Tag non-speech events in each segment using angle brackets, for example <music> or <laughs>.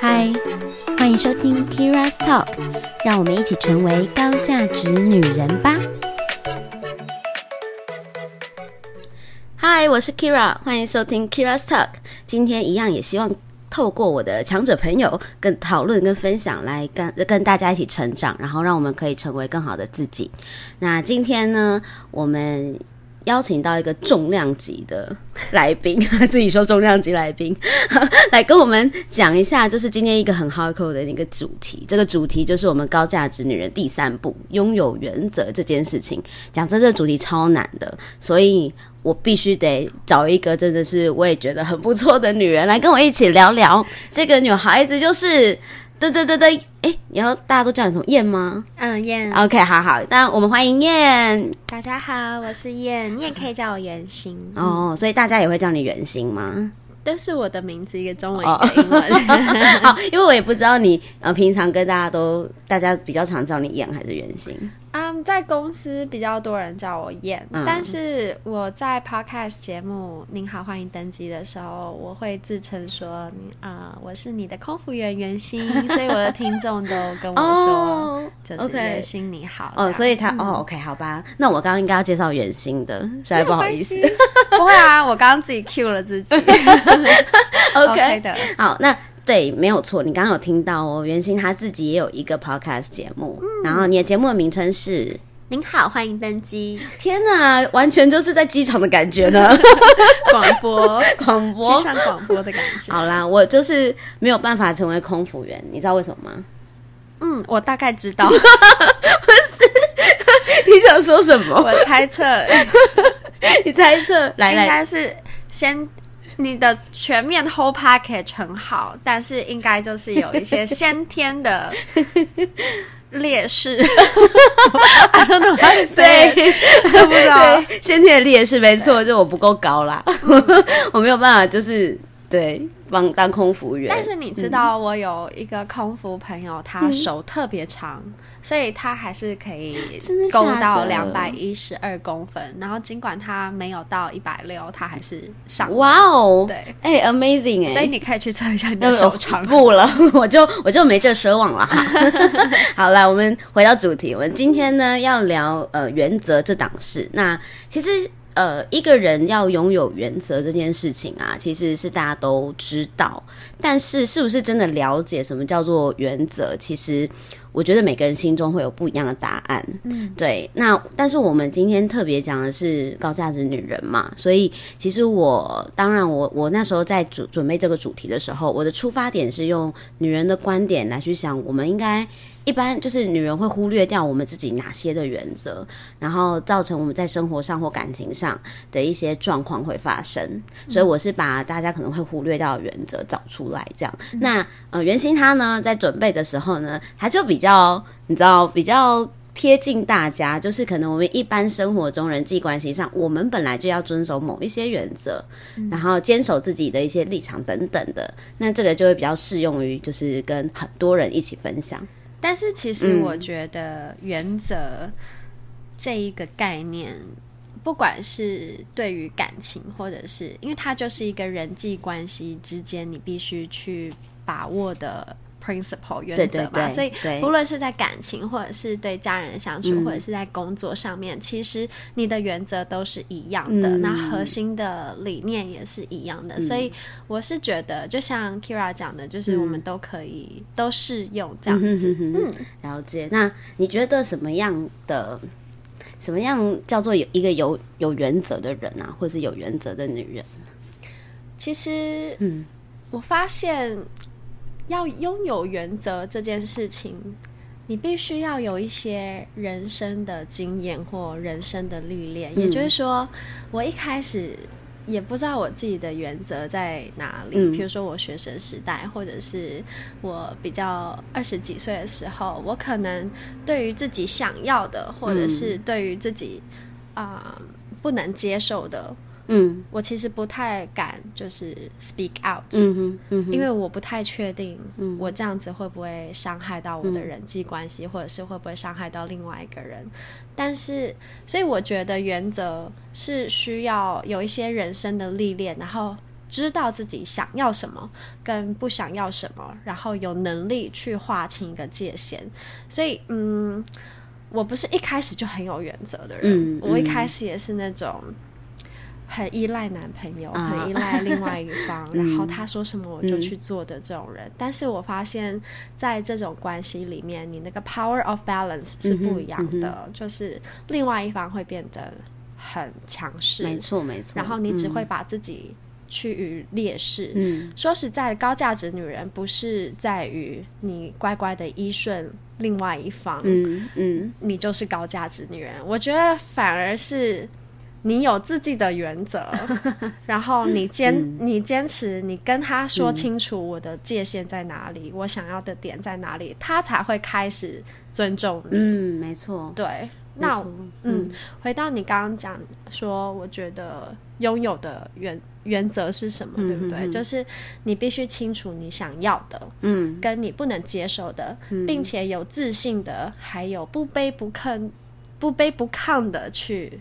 嗨，欢迎收听 Kira's Talk，让我们一起成为高价值女人吧。嗨，我是 Kira，欢迎收听 Kira's Talk。今天一样也希望透过我的强者朋友跟讨论跟分享，来跟跟大家一起成长，然后让我们可以成为更好的自己。那今天呢，我们。邀请到一个重量级的来宾，<laughs> 自己说重量级来宾，<laughs> 来跟我们讲一下，就是今天一个很 hardcore 的一个主题。这个主题就是我们高价值女人第三步拥有原则这件事情。讲真，这主题超难的，所以我必须得找一个真的是我也觉得很不错的女人来跟我一起聊聊。这个女孩子就是。对对对对，哎，然后大家都叫你什么燕吗？嗯，燕。OK，好好，那我们欢迎燕。大家好，我是燕，你也可以叫我圆心。哦，所以大家也会叫你圆心吗？都是我的名字，一个中文，一个英文。<laughs> 好，因为我也不知道你呃平常跟大家都，大家比较常叫你燕还是圆心。嗯，在公司比较多人叫我燕，但是我在 podcast 节目“您好，欢迎登机”的时候，我会自称说：“啊，我是你的空服员袁心。”所以我的听众都跟我说：“就是袁心你好。”哦，所以他哦，OK，好吧，那我刚刚应该要介绍袁心的，实在不好意思，<laughs> 不会啊，我刚刚自己 cue 了自己。<laughs> OK 的，好，那。对，没有错，你刚刚有听到哦。袁心他自己也有一个 podcast 节目，然后你的节目的名称是“您好，欢迎登机”。天哪，完全就是在机场的感觉呢！<laughs> 广播，<laughs> 广播，机上广播的感觉。好啦，我就是没有办法成为空服员，你知道为什么吗？嗯，我大概知道。<laughs> 不是，你想说什么？我猜测，你猜测，来来，应该是先。你的全面 whole package 很好，但是应该就是有一些先天的劣势。I don't know how to say，<laughs> 不知道先天的劣势没错，就我不够高啦，<laughs> 我没有办法，就是对帮当空服员。但是你知道，我有一个空服朋友，他手特别长。所以他还是可以勾到两百一十二公分，然后尽管他没有到一百六，他还是上。哇哦，对，哎，amazing 哎，所以你可以去测一下你的手长。不了，<laughs> 我就我就没这奢望了哈。<laughs> 好了，我们回到主题，我们今天呢要聊呃原则这档事。那其实呃一个人要拥有原则这件事情啊，其实是大家都知道，但是是不是真的了解什么叫做原则？其实。我觉得每个人心中会有不一样的答案，嗯，对。那但是我们今天特别讲的是高价值女人嘛，所以其实我当然我我那时候在准准备这个主题的时候，我的出发点是用女人的观点来去想，我们应该。一般就是女人会忽略掉我们自己哪些的原则，然后造成我们在生活上或感情上的一些状况会发生。所以我是把大家可能会忽略掉的原则找出来，这样。那呃，原心他呢在准备的时候呢，他就比较你知道比较贴近大家，就是可能我们一般生活中人际关系上，我们本来就要遵守某一些原则，然后坚守自己的一些立场等等的。那这个就会比较适用于就是跟很多人一起分享。但是其实我觉得原则这一个概念，不管是对于感情，或者是因为它就是一个人际关系之间，你必须去把握的。Principle 原则嘛，所以无论是在感情，或者是对家人相处，或者是在工作上面，其实你的原则都是一样的，那核心的理念也是一样的。所以我是觉得，就像 Kira 讲的，就是我们都可以都适用这样子。嗯，了解。那你觉得什么样的什么样叫做有一个有有原则的人啊，或者是有原则的女人？其实，嗯，我发现。要拥有原则这件事情，你必须要有一些人生的经验或人生的历练。也就是说，我一开始也不知道我自己的原则在哪里。比如说，我学生时代，或者是我比较二十几岁的时候，我可能对于自己想要的，或者是对于自己啊不能接受的。嗯，我其实不太敢就是 speak out，因为我不太确定，我这样子会不会伤害到我的人际关系，或者是会不会伤害到另外一个人。但是，所以我觉得原则是需要有一些人生的历练，然后知道自己想要什么跟不想要什么，然后有能力去划清一个界限。所以，嗯，我不是一开始就很有原则的人，我一开始也是那种。很依赖男朋友，很依赖另外一方，<laughs> 然后他说什么我就去做的这种人。但是我发现，在这种关系里面，你那个 power of balance 是不一样的，就是另外一方会变得很强势，没错没错。然后你只会把自己趋于劣势。嗯，说实在，高价值女人不是在于你乖乖的依顺另外一方，嗯嗯，你就是高价值女人。我觉得反而是。你有自己的原则，<laughs> 然后你坚你坚持，你跟他说清楚我的界限在哪里，我想要的点在哪里，他才会开始尊重你。嗯，没错。对，那嗯，回到你刚刚讲说，我觉得拥有的原原则是什么，对不对？就是你必须清楚你想要的，嗯，跟你不能接受的，并且有自信的，还有不卑不亢、不卑不亢的去。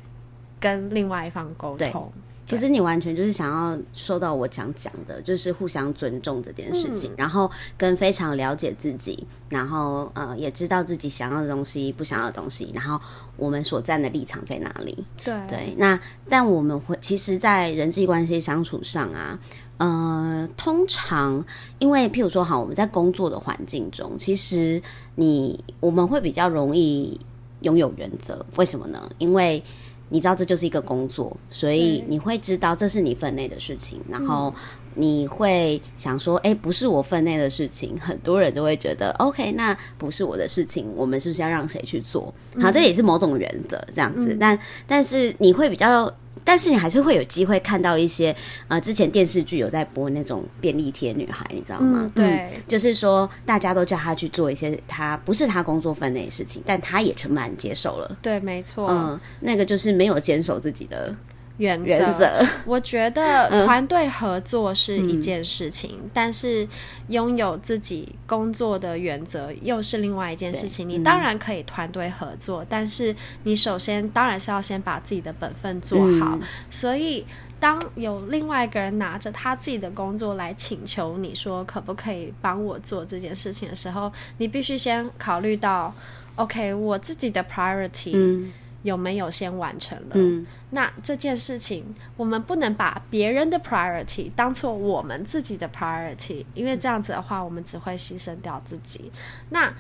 跟另外一方沟通，其实你完全就是想要说到我想讲的，就是互相尊重这件事情，然后跟非常了解自己，然后呃也知道自己想要的东西、不想要的东西，然后我们所站的立场在哪里。对对，那但我们会其实，在人际关系相处上啊，呃，通常因为譬如说，好，我们在工作的环境中，其实你我们会比较容易拥有原则，为什么呢？因为你知道这就是一个工作，所以你会知道这是你分内的事情，然后你会想说：“哎，不是我分内的事情。”很多人都会觉得：“OK，那不是我的事情，我们是不是要让谁去做？”好，这也是某种原则，这样子。但但是你会比较。但是你还是会有机会看到一些，呃，之前电视剧有在播那种便利贴女孩，你知道吗？对，就是说大家都叫她去做一些她不是她工作分内的事情，但她也全盘接受了。对，没错。嗯，那个就是没有坚守自己的。原则，<laughs> 我觉得团队合作是一件事情，但是拥有自己工作的原则又是另外一件事情。你当然可以团队合作，但是你首先当然是要先把自己的本分做好。所以，当有另外一个人拿着他自己的工作来请求你说可不可以帮我做这件事情的时候，你必须先考虑到，OK，我自己的 priority。有没有先完成了？嗯，那这件事情，我们不能把别人的 priority 当做我们自己的 priority，因为这样子的话，我们只会牺牲掉自己。那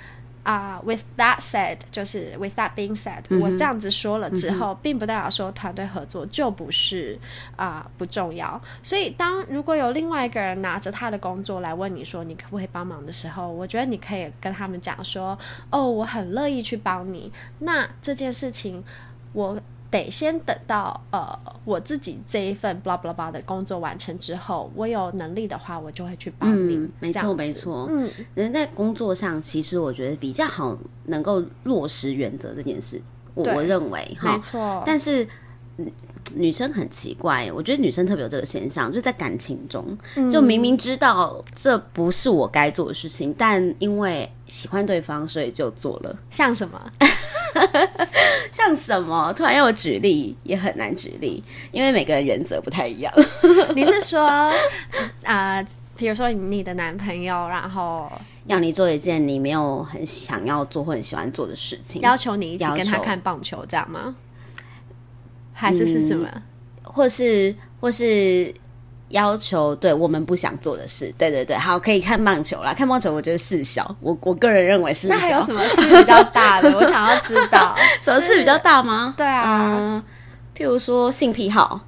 啊，with that said，就是 with that being said，我这样子说了之后，并不代表说团队合作就不是啊不重要。所以，当如果有另外一个人拿着他的工作来问你说你可不可以帮忙的时候，我觉得你可以跟他们讲说：“哦，我很乐意去帮你。”那这件事情，我。得先等到呃我自己这一份 blah blah blah 的工作完成之后，我有能力的话，我就会去帮你。没错，没错。嗯，人在工作上，其实我觉得比较好能够落实原则这件事，我我认为哈，没错。但是女生很奇怪，我觉得女生特别有这个现象，就在感情中，就明明知道这不是我该做的事情，但因为喜欢对方，所以就做了。像什么？<laughs> 像什么？突然要我举例，也很难举例，因为每个人原则不太一样。<laughs> 你是说，啊，比如说你的男朋友，然后要你做一件你没有很想要做或很喜欢做的事情，要求你一起跟他看棒球，这样吗？还是是什么？或是或是？要求对我们不想做的事，对对对，好，可以看棒球啦。看棒球，我觉得事小，我我个人认为是。那还有什么事比较大的？<laughs> 我想要知道，<laughs> 什么事比较大吗？对啊，譬如说性癖好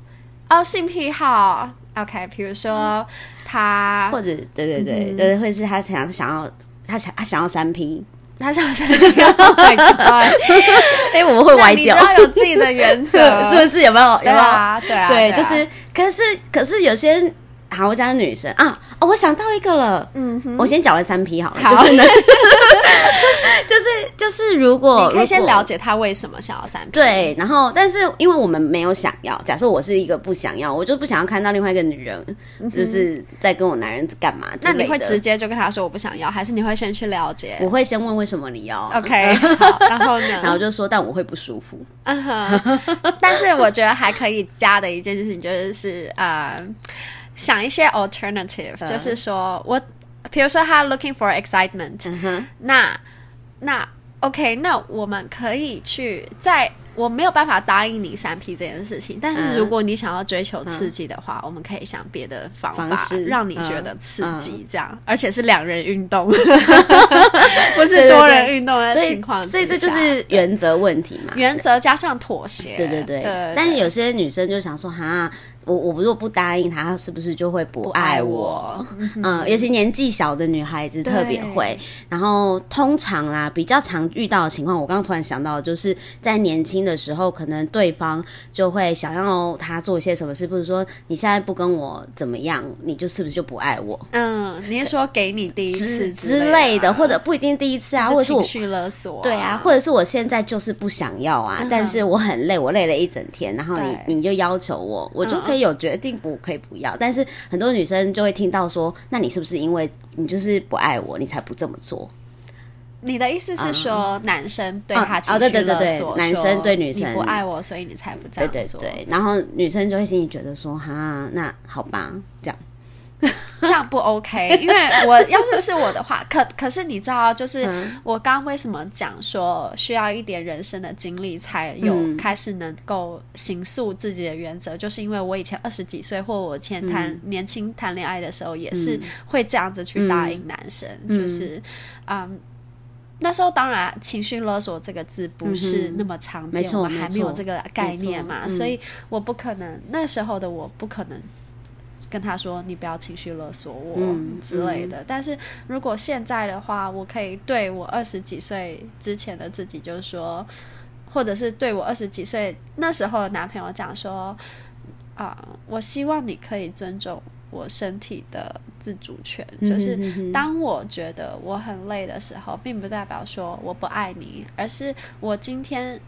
哦，性癖好，OK，比如说他，或者对对对对，会是他想想要他想他想要三 P。他想三 P，哎，我们会歪掉，要有自己的原则，<laughs> 是不是？有没有？有没有？对啊，对，就是，可是，可是有些。好，我讲女生。啊，哦，我想到一个了，嗯哼，我先讲完三批好了，就是呢，就 <laughs> 是就是，如果你可以先了解他为什么想要三批，对，然后，但是因为我们没有想要，假设我是一个不想要，我就不想要看到另外一个女人就是在跟我男人干嘛，那你会直接就跟他说我不想要，还是你会先去了解？我会先问为什么你要，OK，<laughs> 然后呢，然后就说但我会不舒服，嗯哼，但是我觉得还可以加的一件事情就是啊。想一些 alternative，、就是说我，比如说他 looking for excitement，、嗯，那那 OK，那我们可以去在。我没有办法答应你三 P 这件事情，但是嗯如果你想要追求刺激的话，我们可以想别的方法让你觉得嗯刺激嗯，这样，而且是两人运动，<laughs> 不是多人运动的情况。所以这就是原则问题嘛。原则加上妥协。对对对，对，但是有些女生就想说，哈，我我如果不答应他，他是不是就会不爱爱我？我，嗯，尤其年纪小的女孩子特别会。然后通常啦，比较常遇到的情况，我刚刚突然想到，就是在年轻的时候，可能对方就会想要他做一些什么事，比如说你现在不跟我怎么样，你就是不是就不爱我嗯，你是说给你第一次之之类的，或者不一定第一次啊，或者是我。情绪勒索、对啊，或者是我现在就是不想要啊，但是我很累，我累了一整天，然后你你就要求我，我就可以有决定不可以不要。但是很多女生就会听到说，那你是不是因为你就是不爱我，你才不这么做？你的意思是说，男生对啊他情绪哦对对对，对男生对女生你不爱我，所以你才不这对样做。对对，然后女生就会心里觉得说，哈，那好吧，这样。<laughs> 这样不 OK，因为我要是是我的话，可可是你知道，就是嗯我刚刚为什么讲说需要一点人生的经历才有嗯开始能够行塑自己的原则，就是因为我以前二十几岁或我以前谈、嗯年轻谈恋爱的时候，也是会这样子去答应男生，就是嗯。那时候当然，情绪勒索这个字不是那么常见，我们还没有这个概念嘛，嗯所以我不可能那时候的我不可能跟他说你不要情绪勒索我、嗯之类的。但是如果现在的话，我可以对我二十几岁之前的自己，就是说，或者是对我二十几岁那时候的男朋友讲说，啊、我希望你可以尊重我身体的自主权，就是当我觉得我很累的时候，并不代表说我不爱你，而是我今天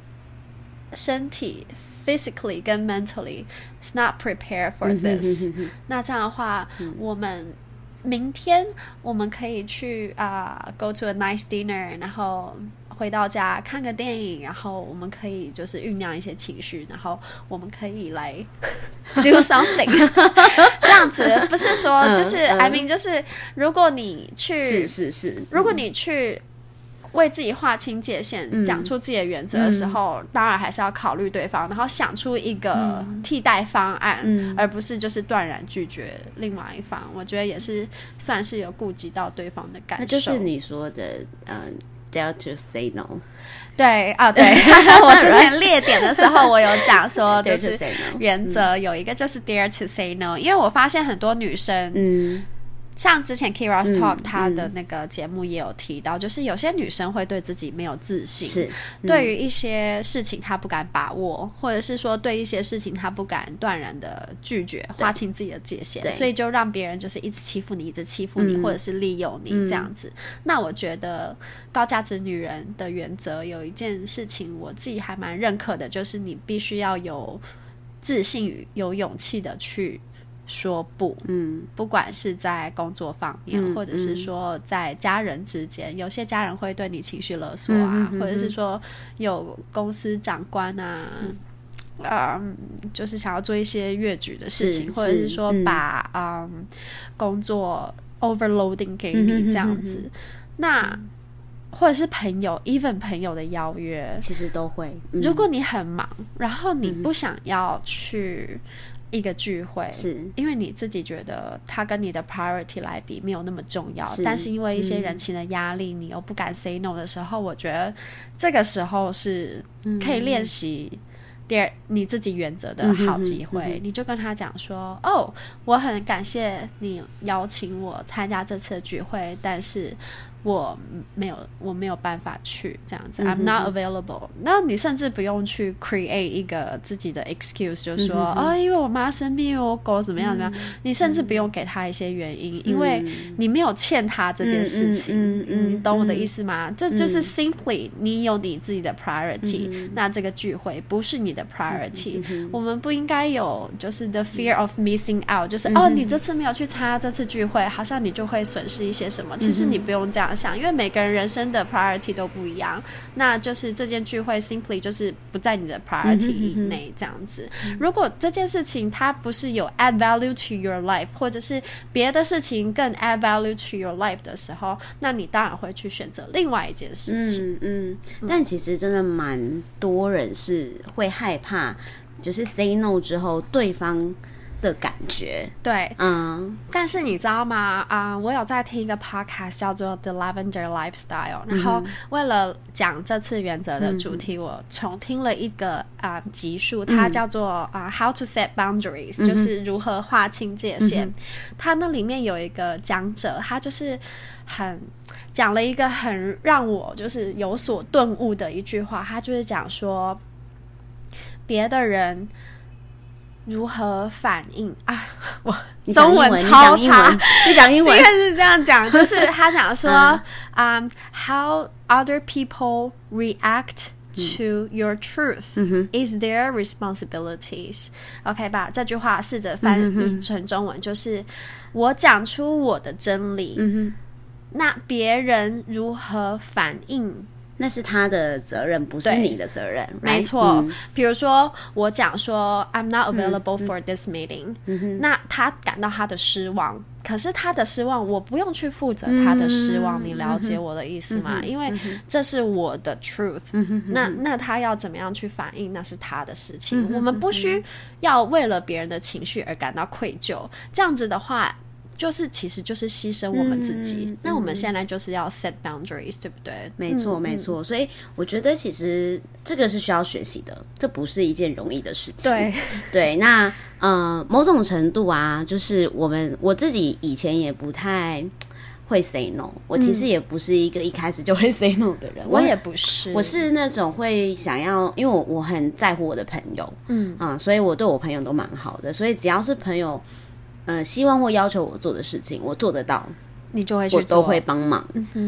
身体 physically 跟 mentally is not prepared for 嗯 this、那这样的话，我们明天我们可以去啊、go to a nice dinner，然后回到家看个电影，然后我们可以就是酝酿一些情绪，然后我们可以来 <laughs> do something，<laughs> 这样子。不是说嗯就是、嗯 I mean 就是如果你去是是是，如果你去为自己划清界限，嗯。讲出自己的原则的时候，当然还是要考虑对方，然后想出一个替代方案，嗯。而不是就是断然拒绝另外一方。我觉得也是算是有顾及到对方的感受。那就是你说的，嗯、dare to say no，对啊，对。<laughs> 我之前列点的时候，我有讲说，<laughs> 就是原则有一个就是 dare to say no，因为我发现很多女生，嗯像之前 Kira's 嗯 Talk 她的那个节目也有提到，就是有些女生会对自己没有自信，是对于一些事情她不敢把握，或者是说对一些事情她不敢断然的拒绝，划清自己的界限对，所以就让别人就是一直欺负你，一直欺负你，嗯或者是利用你这样子。那我觉得高价值女人的原则有一件事情我自己还蛮认可的，就是你必须要有自信与有勇气的去。说不，嗯。不管是在工作方面，嗯或者是说在家人之间，有些家人会对你情绪勒索啊，或者是说有公司长官啊。啊、就是想要做一些越矩的事情，或者是说把嗯。工作 overloading 给你这样子，那或者是朋友，even 朋友的邀约，其实都会。嗯。如果你很忙，然后你不想要去一个聚会，是。因为你自己觉得它跟你的 priority 来比没有那么重要，是。但是因为一些人情的压力，你又不敢 say no 的时候，我觉得这个时候是可以练习。第二，你自己原则的好机会，嗯哼嗯哼你就跟他讲说：“哦，我很感谢你邀请我参加这次的聚会，但是我没有，我没有办法去这样子、嗯，I'm not available。那你甚至不用去 create 一个自己的 excuse，就说嗯哦，因为我妈生病，我狗怎么样怎么样。你甚至不用给她一些原因，因为你没有欠她这件事情。嗯嗯你懂我的意思吗？这就是 simply 你有你自己的 priority，、那嗯这个聚会不是你的 priority。我们不应该有就是 the fear of missing out，就是、嗯哦，你这次没有去参加这次聚会，好像你就会损失一些什么。其实你不用这样方向，因为每个人人生的 priority 都不一样。那就是这件聚会 simply 就是不在你的 priority 以内这样子。如果这件事情它不是有 add value to your life，或者是别的事情更 add value to your life 的时候，那你当然会去选择另外一件事情。嗯嗯，但其实真的蛮多人是会害怕，就是 say no 之后对方。的感觉，对，嗯，但是你知道吗？啊，我有在听一个 podcast 叫做 The Lavender Lifestyle，然后为了讲这次原则的主题，我重听了一个啊集数，它叫做啊 How to Set Boundaries，就是如何划清界限。它那里面有一个讲者，他就是很讲了一个很让我就是有所顿悟的一句话，他就是讲说别的人。如何反应啊？我中文超差，你讲英文，应该是这样讲，就是他想说，嗯，How other people react to your truth is their responsibilities。OK 把？这句话试着翻译成中文，就是我讲出我的真理，那别人如何反应？那是他的责任，不是你的责任。没错，比如说我讲说 I'm not available for this meeting，那他感到他的失望，可是他的失望我不用去负责他的失望，你了解我的意思吗？因为这是我的 truth。那那他要怎么样去反应，那是他的事情。我们不需要为了别人的情绪而感到愧疚。这样子的话。就是其实就是牺牲我们自己，那我们现在就是要 set boundaries，对不对？没错，没错。所以我觉得其实这个是需要学习的，这不是一件容易的事情。对 <laughs> 对，那呃，某种程度啊，就是我们我自己以前也不太会 say no，我其实也不是一个一开始就会 <laughs> say no 的人，我也不是，我是那种会想要，因为我我很在乎我的朋友，嗯啊，所以我对我朋友都蛮好的，所以只要是朋友。呃，希望或要求我做的事情，我做得到，你就会去做，都会帮忙。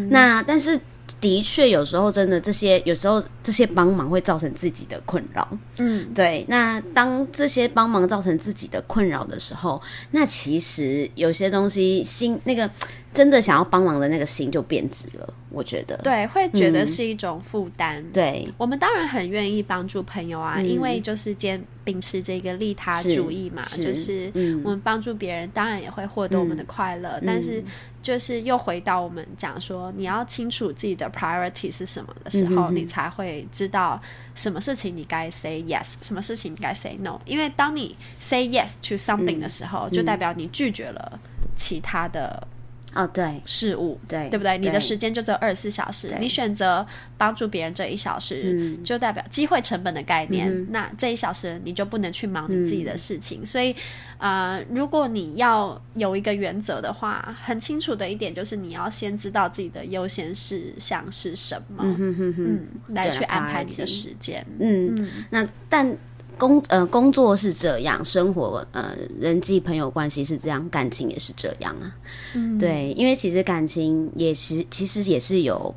那但是的确有时候真的这些，有时候这些帮忙会造成自己的困扰。嗯，对。那当这些帮忙造成自己的困扰的时候，那其实有些东西心那个。真的想要帮忙的那个心就变质了，我觉得。对，会觉得是一种负担。对，我们当然很愿意帮助朋友啊，因为就是坚秉持这个利他主义嘛，就是我们帮助别人，当然也会获得我们的快乐。但是，就是又回到我们讲说，你要清楚自己的 priority 是什么的时候，你才会知道什么事情你该 say yes，什么事情你该 say no。因为当你 say yes to something 的时候，就代表你拒绝了其他的。哦，对，事物，对，对不对？你的时间就只有二十四小时，你选择帮助别人这一小时，就代表机会成本的概念。那这一小时你就不能去忙你自己的事情。所以，呃，如果你要有一个原则的话，很清楚的一点就是你要先知道自己的优先事项是什么，嗯，来去安排你的时间。嗯，那但。工呃工作是这样，生活呃人际朋友关系是这样，感情也是这样啊。嗯，对，因为其实感情也是其实也是有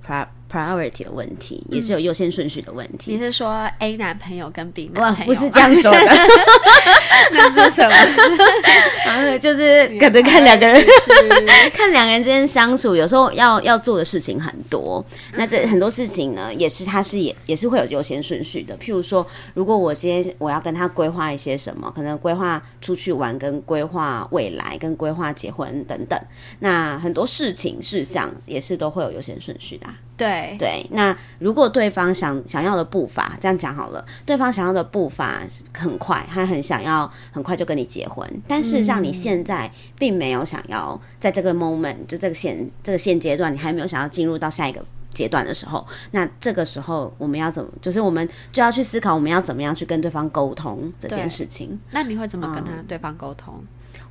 priority 的问题，也是有优先顺序的问题。你是说 A 男朋友跟 B 男朋友？不是 <laughs> 这样说的，<laughs> 那是什么？然 <laughs> 后就是可能看两个人，看两个人之间相处，有时候要要做的事情很多。那这很多事情呢，也是他是也也是会有优先顺序的。譬如说，如果我今天我要跟他规划一些什么，可能规划出去玩，跟规划未来，跟规划结婚等等，那很多事情事项也是都会有优先顺序的。对对，那如果对方想想要的步伐，这样讲好了，对方想要的步伐很快，他很想要很快就跟你结婚，但事实上你现在并没有想要在这个 moment 就这个现这个现阶段，你还没有想要进入到下一个阶段的时候，那这个时候我们要怎么，就是我们就要去思考我们要怎么样去跟对方沟通这件事情。那你会怎么跟他对方沟通？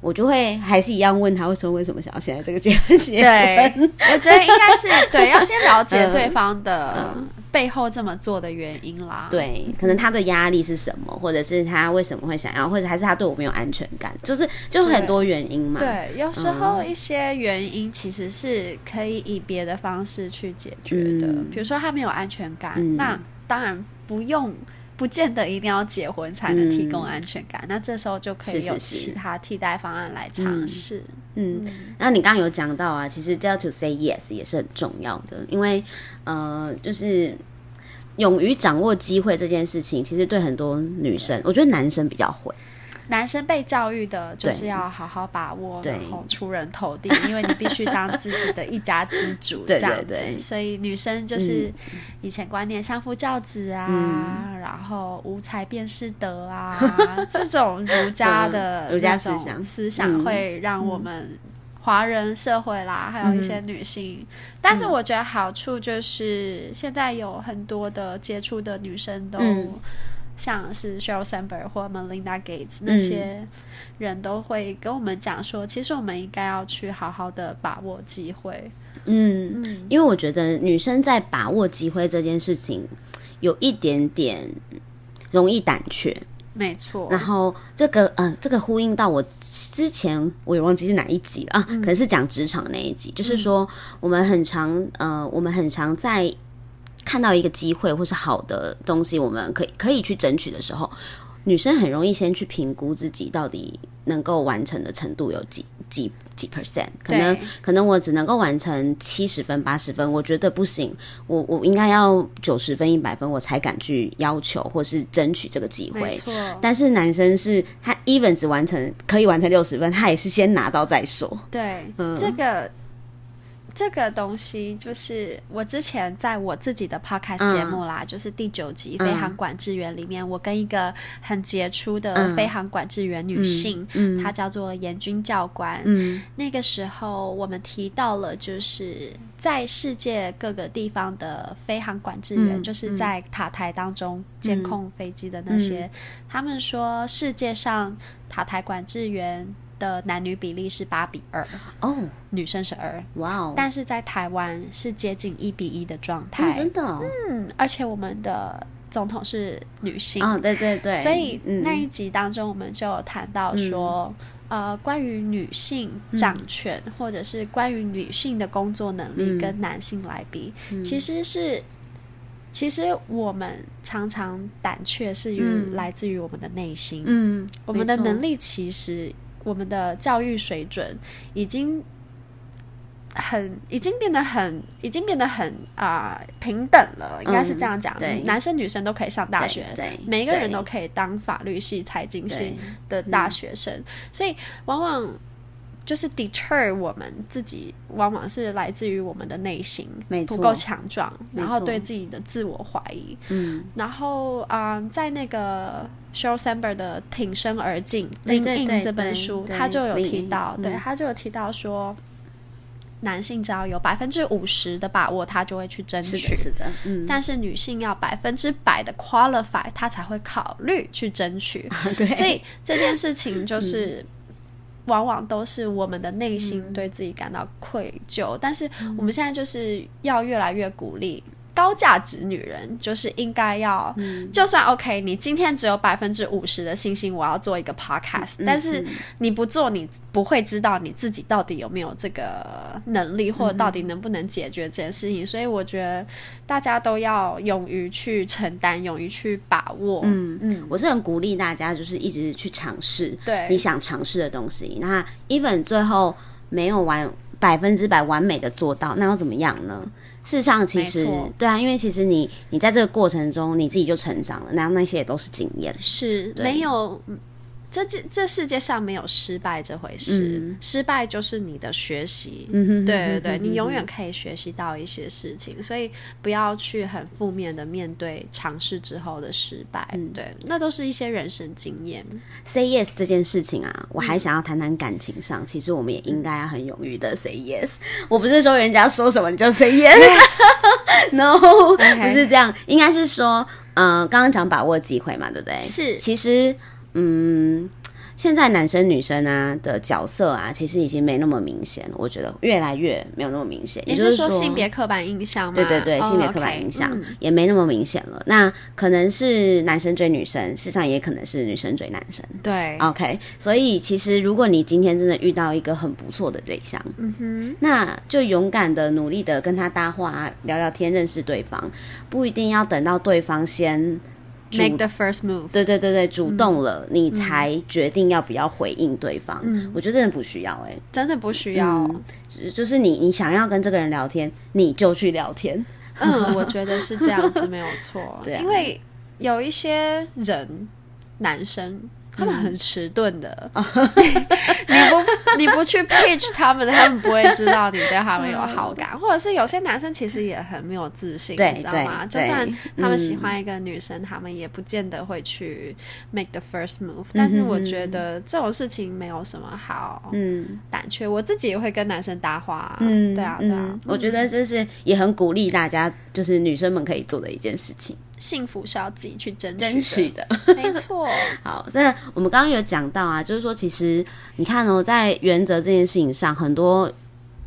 我就会还是一样问他，为什么为什么想要现在这个结婚？对，我觉得应该是对，要先了解对方的背后这么做的原因啦。对，可能他的压力是什么，或者是他为什么会想要，或者还是他对我没有安全感，就是就很多原因嘛。对，有时候一些原因其实是可以以别的方式去解决的，比如说他没有安全感，那当然不用。不见得一定要结婚才能提供安全感。那这时候就可以有其他替代方案来尝试。嗯，那你刚刚有讲到啊，其实要 to say yes 也是很重要的，因为呃，就是勇于掌握机会这件事情，其实对很多女生，我觉得男生比较会。男生被教育的就是要好好把握，然后出人头地，<laughs> 因为你必须当自己的一家之主，这样子。对。对所以女生就是以前观念相夫教子啊，嗯。然后无才便是德啊，<laughs> 这种儒家的嗯儒家思想。思想嗯会让我们。华人社会啦，还有一些女性，但是我觉得好处就是现在有很多的接触的女生都嗯像是 Sheryl Sandberg 或 Melinda Gates 嗯。那些人都会跟我们讲说，其实我们应该要去好好的把握机会。嗯，嗯，因为我觉得女生在把握机会这件事情有一点点容易胆怯，没错。然后这个呃，这个呼应到我之前我也忘记是哪一集了啊，可能是讲职场那一集，就是说我们很常呃，我们很常在看到一个机会或是好的东西，我们可以可以去争取的时候，女生很容易先去评估自己到底能够完成的程度有几几几 percent，可能可能我只能够完成七十分八十分，我觉得不行，我我应该要九十分一百分，我才敢去要求或是争取这个机会。错，但是男生是他 even 只完成可以完成六十分，他也是先拿到再说。对，嗯这个这个东西就是我之前在我自己的 podcast 节目啦，就是第九集《嗯飞航管制员》里面，我跟一个很杰出的嗯。飞航管制员女性，嗯她叫做严军教官。嗯。那个时候我们提到了，就是在世界各个地方的飞航管制员，嗯就是在塔台当中监控飞机的那些，他们说世界上塔台管制员的男女比例是八比二，哦，女生是二。哇哦，但是在台湾是接近一比一的状哦态，真的哦，嗯，而且我们的总统是女性，哦，对对对，所以嗯。那一集当中，我们就有谈到说，呃，关于女性掌权，或者是关于女性的工作能力嗯。跟男性来比，其实是。其实我们常常胆怯是于嗯。来自于我们的内心，嗯，我们的能力其实，我们的教育水准已经很，已经变得很，已经变得很啊、平等了，应该是这样讲。嗯男生女生都可以上大学，对，对每一个人都可以当法律系、财经系的大学生，所以往往就是 deter 我们自己，往往是来自于我们的内心不够强壮，然后对自己的自我怀疑。嗯，然后啊、嗯在那个 Sheryl Sandberg 的《挺身而进》这本书，他就有提到，对嗯他就有提到说，男性只要有百分之五十的把握，他就会去争取是的，。是的，嗯，但是女性要百分之百的 qualify，他才会考虑去争取。<laughs> 对，所以这件事情就是，往往都是我们的内心对自己感到愧疚。但是我们现在就是要越来越鼓励。高价值女人就是应该要，就算 OK，你今天只有百分之五十的信心，我要做一个 podcast，、但是你不做，你不会知道你自己到底有没有这个能力，或者到底能不能解决这件事情。所以我觉得大家都要勇于去承担，勇于去把握。嗯嗯，我是很鼓励大家，就是一直去尝试对你想尝试的东西。那 even 最后没有完百分之百完美的做到，那又怎么样呢？事实上，其实对啊，因为其实你你在这个过程中你自己就成长了，然后那些也都是经验。是没有，嗯这这这世界上没有失败这回事，嗯失败就是你的学习。嗯哼对对对，你永远可以学习到一些事情，所以不要去很负面的面对尝试之后的失败。嗯对，那都是一些人生经验。say yes 这件事情啊，我嗯还想要谈谈感情上，其实我们也应该要很勇于的 say yes。我不是说人家说什么你就 say yes，no，<laughs> 不是这样，应该是说，呃，刚刚讲把握机会嘛，对不对？是其实，嗯。现在男生女生啊的角色啊，其实已经没那么明显了。我觉得越来越没有那么明显。也就是说性别刻板印象吗？对对对，哦性别刻板印象、嗯也没那么明显了。那可能是男生追女生，事实上也可能是女生追男生。对，OK，所以其实如果你今天真的遇到一个很不错的对象，嗯哼，那就勇敢的、努力的跟他搭话、聊聊天、认识对方，不一定要等到对方先 make the first move。对对对对，主动了，你才决定要不要回应对方。我觉得真的不需要，哎，真的不需要。就是你，你想要跟这个人聊天，你就去聊天。<laughs> 嗯，我觉得是这样子，没有错。<laughs> 对，因为有一些人，男生。他们很迟钝的，<laughs> 你不你不去 pitch 他们，他们不会知道你对他们有好感，或者是有些男生其实也很没有自信，你知道吗？就算他们喜欢一个女生，他们也不见得会去 make the first move。但是我觉得这种事情没有什么好嗯。胆怯，我自己也会跟男生搭话，嗯，对啊，对啊，我觉得这是也很鼓励大家，就是女生们可以做的一件事情。幸福是要自己去争争取的，<laughs> 没错。好，那我们刚刚有讲到啊，就是说，其实你看哦，在原则这件事情上，很多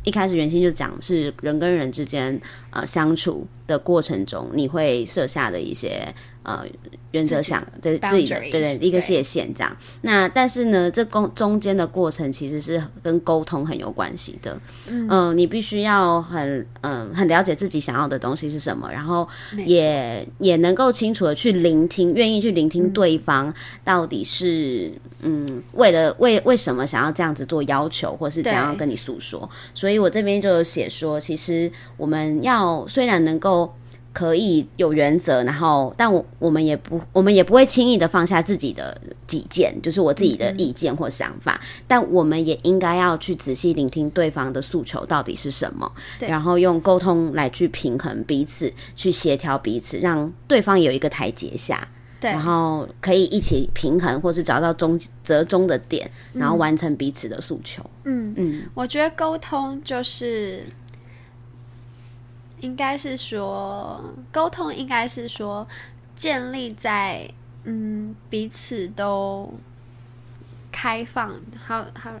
一开始原先就讲是人跟人之间呃相处的过程中，你会设下的一些。呃，原则想对自己的对对一个界限这样。那但是呢，这中中间的过程其实是跟沟通很有关系的。嗯，你必须要很嗯很了解自己想要的东西是什么，然后也也能够清楚的去聆听，愿意去聆听对方到底是嗯为了为为什么想要这样子做要求，或是想要跟你诉说。所以我这边就有写说，其实我们要虽然能够。可以有原则，然后，但我我们也不，我们也不会轻易的放下自己的己见，就是我自己的意见或想法。但我们也应该要去仔细聆听对方的诉求到底是什么，然后用沟通来去平衡彼此，去协调彼此，让对方有一个台阶下，对，然后可以一起平衡，或是找到中折中的点，然后完成彼此的诉求。嗯嗯，我觉得沟通就是。应该是说沟通，应该是说建立在嗯彼此都开放，好好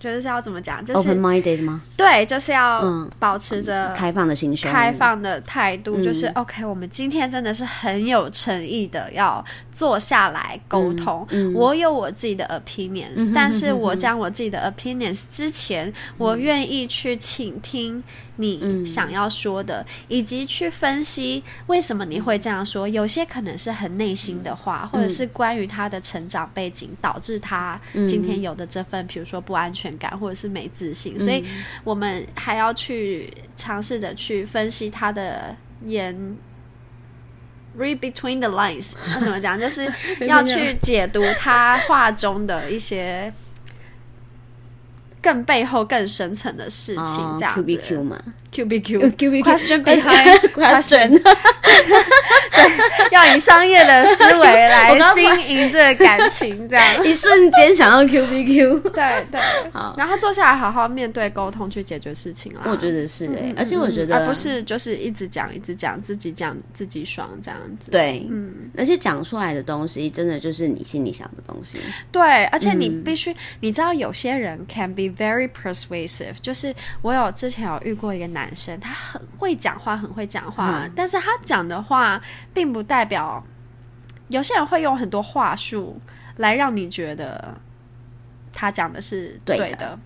觉得是要怎么讲，就是 open minded 吗？对，就是要保持着开放的心胸、开放的态度，就是 OK。我们今天真的是很有诚意的要坐下来沟通。我有我自己的 opinions，但是我讲我自己的 opinions 之前，我愿意去倾听。你想要说的，以及去分析为什么你会这样说，有些可能是很内心的话，或者是关于他的成长背景导致他今天有的这份，比如说不安全感或者是没自信，所以我们还要去尝试着去分析他的言，read between the lines，那怎么讲？<laughs> 就是要去解读他话中的一些。更背后更深层的事情，这样子。Q B Q 嘛，Q B Q，Q B Question behind <laughs> question。对，要以商业的思维来经营这个感情，这样 <laughs> 一瞬间想到 Q B Q。对对，好，然后坐下来好好面对沟通，去解决事情啦。我觉得是诶，而且我觉得，而不是就是一直讲一直讲，自己讲自己爽这样子。对，嗯，而且讲出来的东西，真的就是你心里想的东西。对，而且你必须，你知道有些人 can be。Very persuasive，就是我有之前有遇过一个男生，他很会讲话，很会讲话，但是他讲的话并不代表有些人会用很多话术来让你觉得他讲的是对的，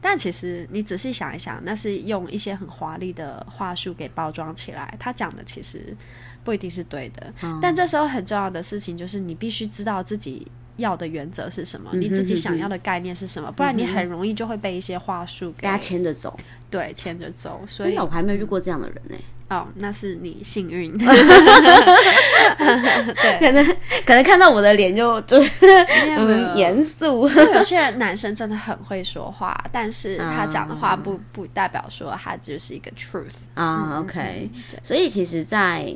但其实你仔细想一想，那是用一些很华丽的话术给包装起来，他讲的其实不一定是对的。但这时候很重要的事情就是你必须知道自己。要的原则是什么？你自己想要的概念是什么？不然你很容易就会被一些话术给他牵着走。对，牵着走。所以我还没有遇过这样的人呢。哦，那是你幸运。<laughs> 对，可能可能看到我的脸就就很严肃。有些人男生真的很会说话，但是他讲的话不不代表说他就是一个 truth 啊。OK，所以其实，在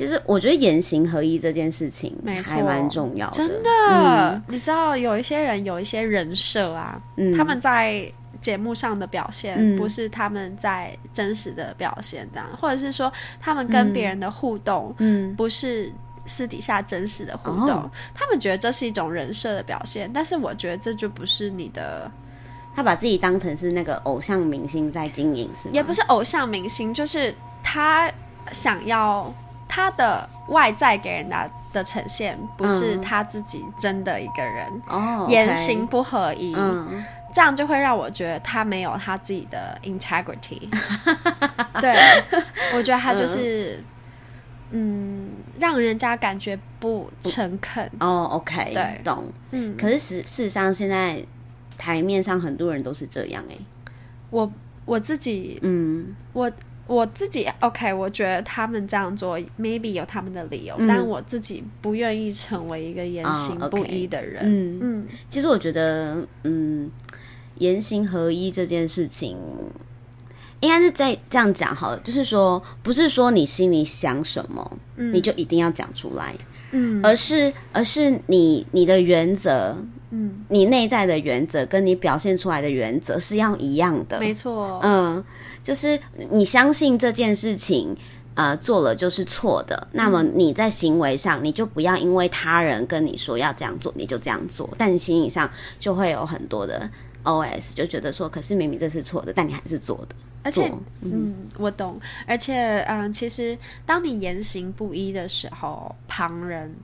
其实我觉得言行合一这件事情还蛮重要的，真的。你知道有一些人有一些人设啊，嗯。他们在节目上的表现不是他们在真实的表现，这样，或者是说他们跟别人的互动，嗯，不是私底下真实的互动，他们觉得这是一种人设的表现，但是我觉得这就不是你的，他把自己当成是那个偶像明星在经营，是也不是偶像明星，就是他想要。他的外在给人家的呈现，不是他自己真的一个人，言行不合一，这样就会让我觉得他没有他自己的 integrity。<laughs> 对，我觉得他就是，嗯，让人家感觉不诚恳。哦，OK，对。懂。嗯，可是事事实上，现在台面上很多人都是这样哎、我我自己嗯，我我自己 OK，我觉得他们这样做 maybe 有他们的理由，嗯。但我自己不愿意成为一个言行哦不一的人。嗯。嗯。其实我觉得，嗯，言行合一这件事情，应该是在这样讲好了，就是说，不是说你心里想什么，嗯。你就一定要讲出来，嗯。而是而是你你的原则，嗯，你内在的原则跟你表现出来的原则是要一样的，没错。嗯，就是你相信这件事情，呃，做了就是错的。那么你在行为上，你就不要因为他人跟你说要这样做，你就这样做，但你心理上就会有很多的 OS，就觉得说，可是明明这是错的，但你还是做的。而且，嗯，我懂。而且，嗯，其实当你言行不一的时候，旁人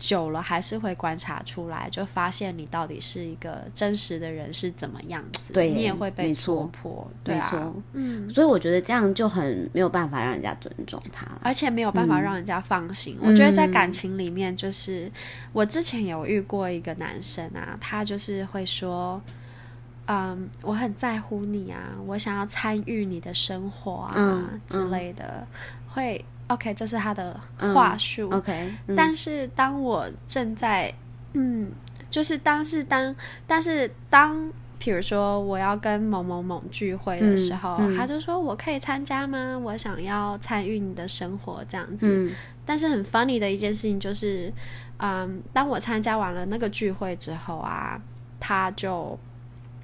久了还是会观察出来，就发现你到底是一个真实的人是怎么样子，对你也会被戳破，对啊，嗯，所以我觉得这样就很没有办法让人家尊重他。而且没有办嗯法让人家放心。我觉得在感情里面，就是我之前有遇过一个男生啊，他就是会说。嗯，我很在乎你啊，我想要参与你的生活啊、嗯之类的，会 OK，这是他的话术。OK，嗯但是当我正在，嗯，就是当是当，但是当，比如说我要跟某某某聚会的时候，他就说我可以参加吗？我想要参与你的生活这样子。嗯但是很 funny 的一件事情就是，嗯，当我参加完了那个聚会之后啊，他就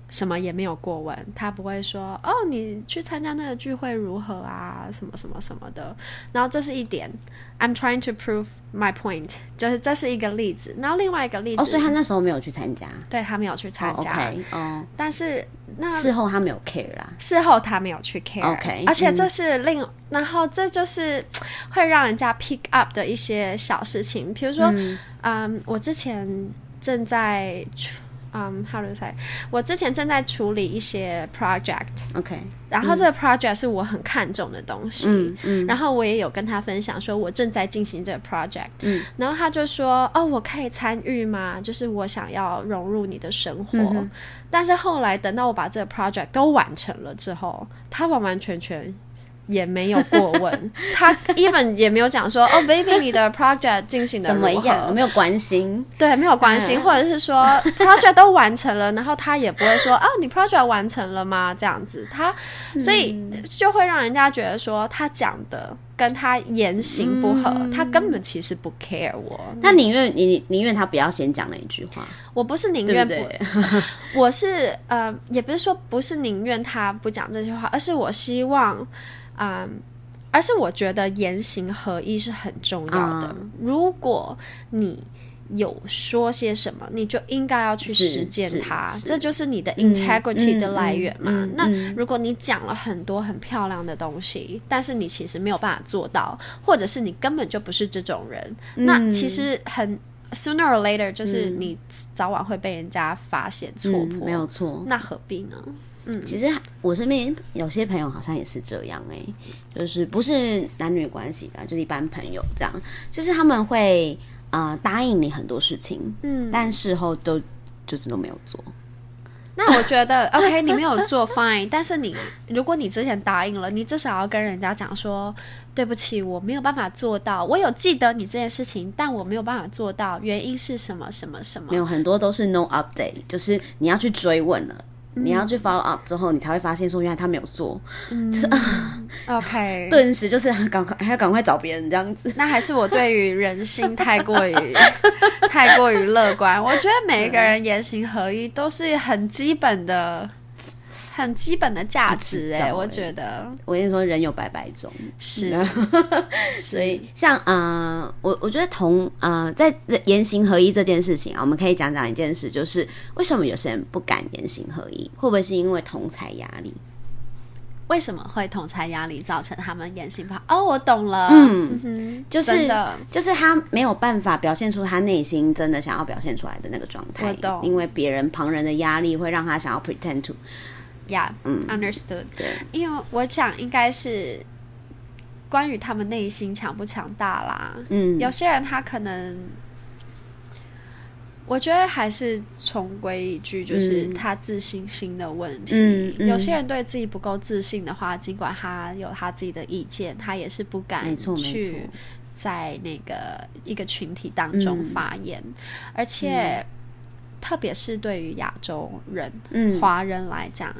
什么也没有过问，他不会说哦，你去参加那个聚会如何啊，什么什么什么的。然后这是一点，I'm trying to prove my point，就是这是一个例子。然后另外一个例子，哦，所以他那时候没有去参加，对他没有去参哦加，OK，哦，但是那事后他没有 care 啦。事后他没有去 care。OK，而且这是另，然后这就是会让人家 pick up 的一些小事情，比如说，嗯我之前正在处，嗯 to say，我之前正在处理一些 project，OK，然后这个 project 是我很看重的东西，嗯嗯。然后我也有跟他分享说，我正在进行这个 project，嗯，然后他就说，哦，我可以参与吗？就是我想要融入你的生活，嗯但是后来等到我把这个 project 都完成了之后，他完完全全。也没有过问，<laughs> 他 even 也没有讲说哦，baby，你的 project 进行的怎么样？没有关心。对，没有关心，嗯或者是说 <laughs> project 都完成了，然后他也不会说哦，你 project 完成了吗？这样子，他所以嗯就会让人家觉得说他讲的跟他言行不合，嗯他根本其实不 care 我。那宁愿你宁愿他不要先讲那一句话，我不是宁愿不，对不对？<laughs> 我是呃，也不是说不是宁愿他不讲这句话，而是我希望，嗯、而是我觉得言行合一是很重要的。嗯如果你有说些什么，你就应该要去实践它，这就是你的嗯 integrity 的嗯来源嘛。嗯嗯那嗯如果你讲了很多很漂亮的东西，但是你其实没有办法做到，或者是你根本就不是这种人，那嗯其实很 sooner or later 就是你早晚会被人家发现戳嗯破，没有错。那何必呢？其实我身边有些朋友好像也是这样哎、就是不是男女关系的，就是一般朋友这样，就是他们会呃答应你很多事情，嗯，但事后都就是都没有做。那我觉得 OK，你没有做 fine，但是你如果你之前答应了，你至少要跟人家讲说，对不起，我没有办法做到，我有记得你这件事情，但我没有办法做到，原因是什么什么什么没。有很多都是 no update，就是你要去追问了。你要去 follow up 之后，你才会发现说，原来他没有做，就是啊，OK，<laughs> 顿时就是赶快还要赶快找别人这样子。<laughs> 那还是我对于人性太过于 <laughs> 太过于乐观。我觉得每一个人言行合一都是很基本的、很基本的价值、哎，我欸觉得我跟你说，人有百百种，是。<laughs> 所以像呃，我我觉得同呃，在言行合一这件事情啊，我们可以讲讲一件事，就是为什么有些人不敢言行合一，会不会是因为同才压力？为什么会同才压力造成他们言行不好？哦，我懂了，嗯哼，就是就是他没有办法表现出他内心真的想要表现出来的那个状态，我懂因为别人旁人的压力会让他想要 pretend to，呀、嗯，understood。对，因为我想应该是关于他们内心强不强大啦。嗯，有些人他可能，我觉得还是重归一句，就是他自信心的问题。嗯嗯。有些人对自己不够自信的话，尽管他有他自己的意见，他也是不敢去在那个一个群体当中嗯发言，而且、特别是对于亚洲人、嗯。华人来讲。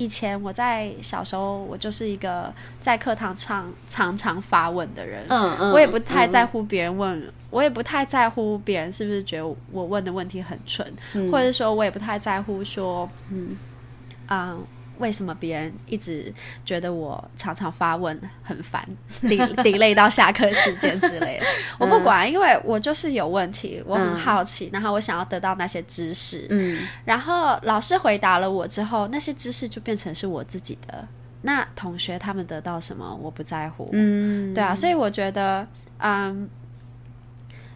以前我在小时候，我就是一个在课堂上常常发问的人，嗯嗯，我也不太在嗯乎别人问，我也不太在乎别人是不是觉得我问的问题很蠢，嗯。或者说我也不太在乎说，嗯，啊、为什么别人一直觉得我常常发问很烦，顶顶累到下课时间之类的，我不管，因为我就是有问题，我很嗯好奇，然后我想要得到那些知识，嗯。然后老师回答了我之后，那些知识就变成是我自己的。那同学他们得到什么，我不在乎。嗯，对啊，所以我觉得，嗯，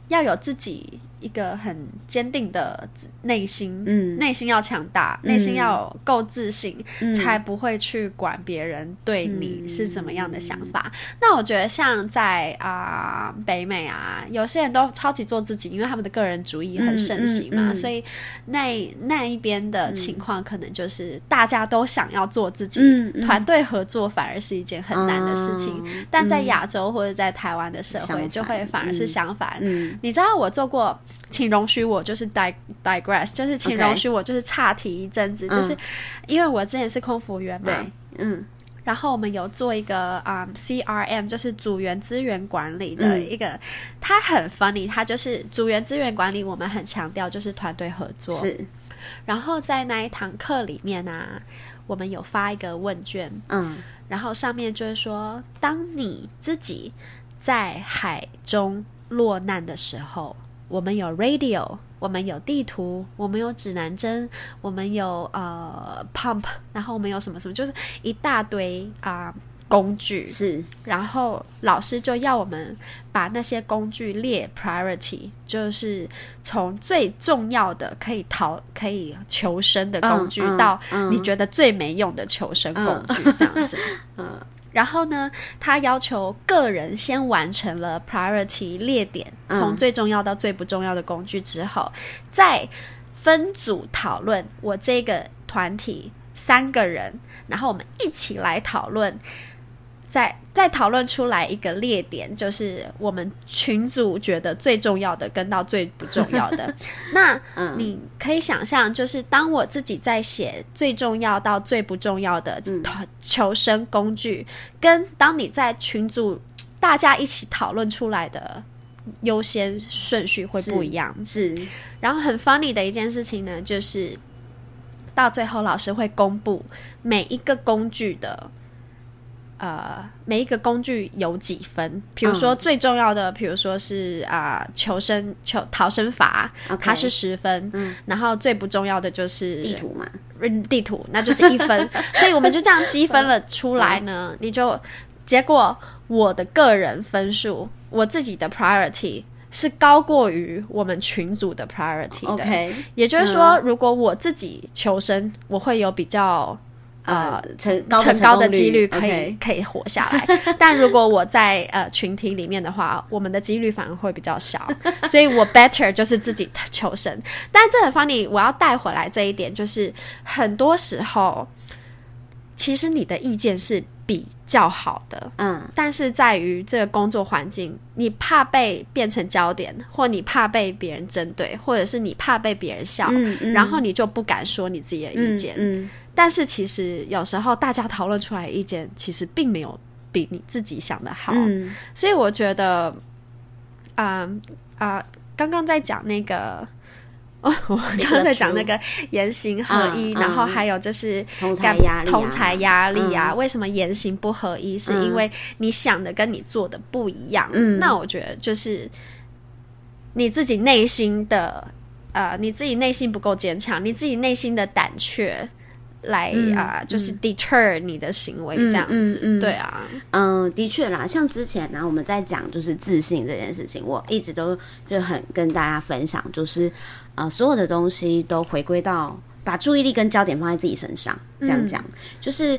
要有自己一个很坚定的内心，嗯。内心要强大，内心要够自信，才不会去管别人对你是怎么样的想法。那我觉得，像在啊、北美啊，有些人都超级做自己，因为他们的个人主义很盛行嘛，所以那那一边的情况可能就是大家都想要做自己，团队合作反而是一件很难的事情。哦但在亚洲或者在台湾的社会，就会反而是相反。嗯。你知道我做过，请容许我就是 dig digress，就是请容许我就是岔题一阵子，就是因为我之前是空服员嘛，嗯。然后我们有做一个啊、CRM，就是组员资源管理的嗯。一个，它很 funny，它就是组员资源管理，我们很强调就是团队合作。是，然后在那一堂课里面啊，我们有发一个问卷，嗯。然后上面就是说，当你自己在海中落难的时候，我们有 radio，我们有地图，我们有指南针，我们有呃 pump，然后我们有什么什么，就是一大堆啊、工具。是，然后老师就要我们把那些工具列 priority，就是从最重要的可以逃、可以求生的工具，嗯嗯到嗯你觉得最没用的求生工具，<laughs> 这样子。嗯然后呢，他要求个人先完成了 priority 列点，嗯从最重要到最不重要的工具之后，再分组讨论。我这个团体三个人，然后我们一起来讨论。再再讨论出来一个列点，就是我们群组觉得最重要的跟到最不重要的。<laughs> 那嗯你可以想象，就是当我自己在写最重要到最不重要的求生工具，跟当你在群组大家一起讨论出来的优先顺序会不一样。是，然后很 funny 的一件事情呢，就是到最后老师会公布每一个工具的。呃，每一个工具有几分？比如说最重要的，比如说是啊、求生求逃生法它是十分。然后最不重要的就是地图嘛，嗯地图，那就是一分。<laughs> 所以我们就这样积分了出来呢，你就结果我的个人分数，我自己的 priority 是高过于我们群组的 priority 的。也就是说，如果我自己求生，我会有比较呃，成高成高的几率可以可以活下来。<laughs> 但如果我在呃群体里面的话，我们的几率反而会比较小，<laughs> 所以我 better 就是自己求生。但这很 funny，我要带回来这一点，就是很多时候，其实你的意见是比较好的，嗯，但是在于这个工作环境，你怕被变成焦点，或你怕被别人针对，或者是你怕被别人笑，嗯嗯然后你就不敢说你自己的意见。嗯，但是其实有时候大家讨论出来的意见，其实并没有比你自己想的好。嗯所以我觉得，啊、啊、刚刚在讲那个。哦，<laughs> 我刚刚在讲那个言行合一，嗯然后嗯还有就是同才压力啊同才压力啊，为什么言行不合一？是因为你想的跟你做的不一样。嗯那我觉得就是你自己内心的，呃，你自己内心不够坚强，你自己内心的胆怯。来嗯啊、就是 deter 你的行为这样子，对啊，嗯，的确啦，像之前呢、我们在讲就是自信这件事情，我一直都就很跟大家分享，就是呃，所有的东西都回归到把注意力跟焦点放在自己身上。这样讲，就是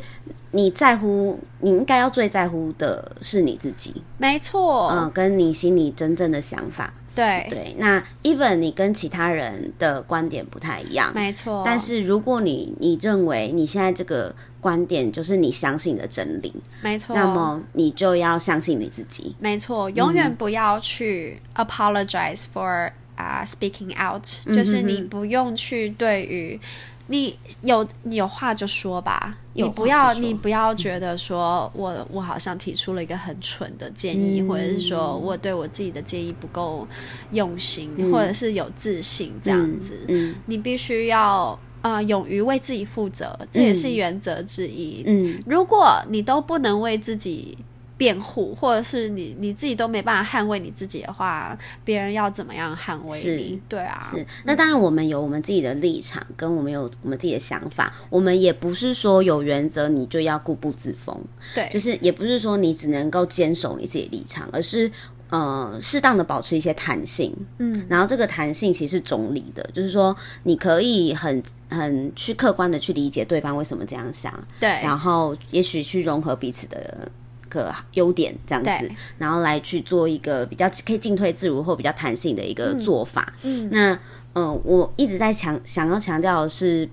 你在乎，你应该要最在乎的是你自己，没错，嗯，跟你心里真正的想法。对对，那 even 你跟其他人的观点不太一样，没错。但是如果你你认为你现在这个观点就是你相信的真理，没错，那么你就要相信你自己。没错，永远不要去 apologize for 啊 speaking out，就是你不用去对于。你有你有话就说吧，你不要你不要觉得说我我好像提出了一个很蠢的建议，或者是说我对我自己的建议不够用心，或者是有自信这样子。你必须要啊勇于为自己负责，这也是原则之一。嗯，如果你都不能为自己。辩护，或者是你你自己都没办法捍卫你自己的话，别人要怎么样捍卫你？对啊，是。那当然，我们有我们自己的立场，跟我们有我们自己的想法。我们也不是说有原则你就要固步自封，对，就是也不是说你只能够坚守你自己的立场，而是呃适当的保持一些弹性。嗯，然后这个弹性其实是中立的，就是说你可以很很去客观的去理解对方为什么这样想，对，然后也许去融合彼此的。个优点这样子，然后来去做一个比较可以进退自如或比较弹性的一个做法。嗯，那呃，我一直在强想要强调的是，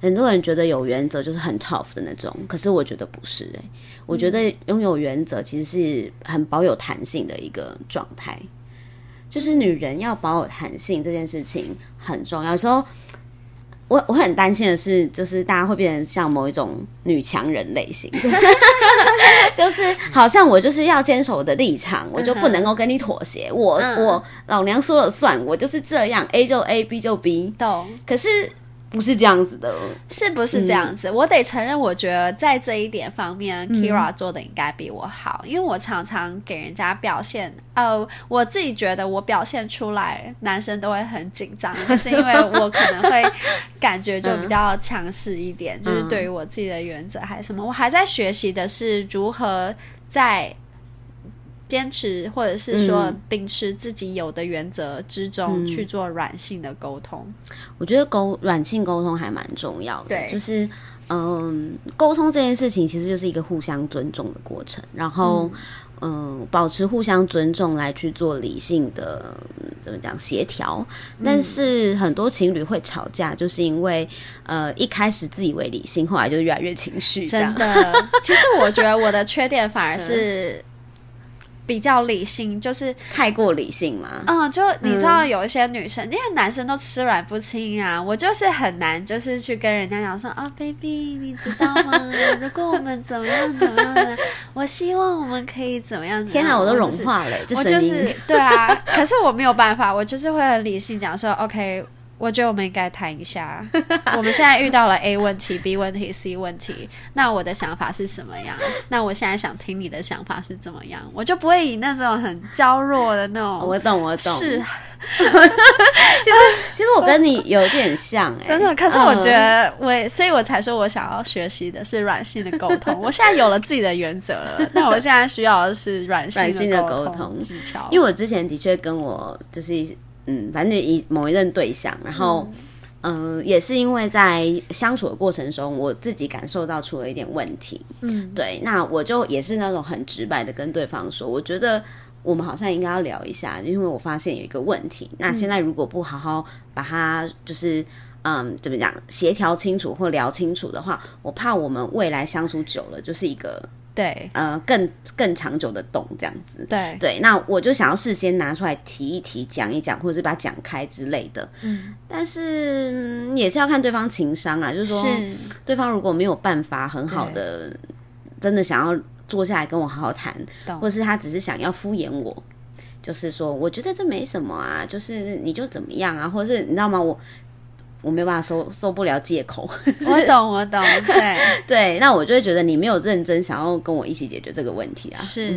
很多人觉得有原则就是很 tough 的那种，可是我觉得不是哎，我觉得拥有原则其实是很保有弹性的一个状态。就是女人要保有弹性这件事情很重要，有时候。我我很担心的是，就是大家会变成像某一种女强人类型，就是就是好像我就是要坚守我的立场，我就不能够跟你妥协，我我老娘说了算，我就是这样，A 就 A，B 就 B，懂？可是。不是这样子的，是不是这样子？我得承认，我觉得在这一点方面，Kira 做的应该比我好，因为我常常给人家表现，呃，我自己觉得我表现出来，男生都会很紧张，是因为我可能会感觉就比 <laughs> 较强势一点，就是对于我自己的原则还是什么，我还在学习的是如何在。坚持，或者是说秉持自己有的原则之中去做软性的沟通，我觉得沟软性沟通还蛮重要的。对，就是嗯，沟通这件事情其实就是一个互相尊重的过程，然后嗯，保持互相尊重来去做理性的怎么讲协调。但是很多情侣会吵架，就是因为呃一开始自以为理性，后来就越来越情绪。真的，其实我觉得我的缺点反而是。<laughs> 比较理性，就是太过理性嘛。嗯，就你知道有一些女生，因为男生都吃软不轻啊，我就是很难，就是去跟人家讲说啊，baby，你知道吗？<laughs> 如果我们怎么样怎么样呢？我希望我们可以怎么样？天哪，我都融化了，我就是 <laughs> 对啊，可是我没有办法，我就是会很理性讲说，OK。我觉得我们应该谈一下，<laughs> 我们现在遇到了 A 问题、B 问题、C 问题，那我的想法是什么样？那我现在想听你的想法是怎么样？我就不会以那种很娇弱的那种，我懂，我懂。是，<laughs> 其实其实我跟你有点像，哎，真的。可是我觉得我，所以我才说我想要学习的是软性的沟通。<laughs> 我现在有了自己的原则了，那我现在需要的是软性的沟通技巧。因为我之前的确跟我就是。嗯，反正一某一任对象，然后，嗯，也是因为在相处的过程中，我自己感受到出了一点问题。嗯，对，那我就也是那种很直白的跟对方说，我觉得我们好像应该要聊一下，因为我发现有一个问题。那现在如果不好好把它就是嗯怎么讲协调清楚或聊清楚的话，我怕我们未来相处久了就是一个。对，呃，更更长久的懂这样子，对对，那我就想要事先拿出来提一提、讲一讲，或者是把它讲开之类的。嗯，但是也是要看对方情商啊，就是说，对方如果没有办法很好的，真的想要坐下来跟我好好谈，或者是他只是想要敷衍我，就是说，我觉得这没什么啊，就是你就怎么样啊，或者是你知道吗？我。我没有办法受受不了借口，<laughs> 我懂我懂，对 <laughs> 对，那我就会觉得你没有认真想要跟我一起解决这个问题啊。是，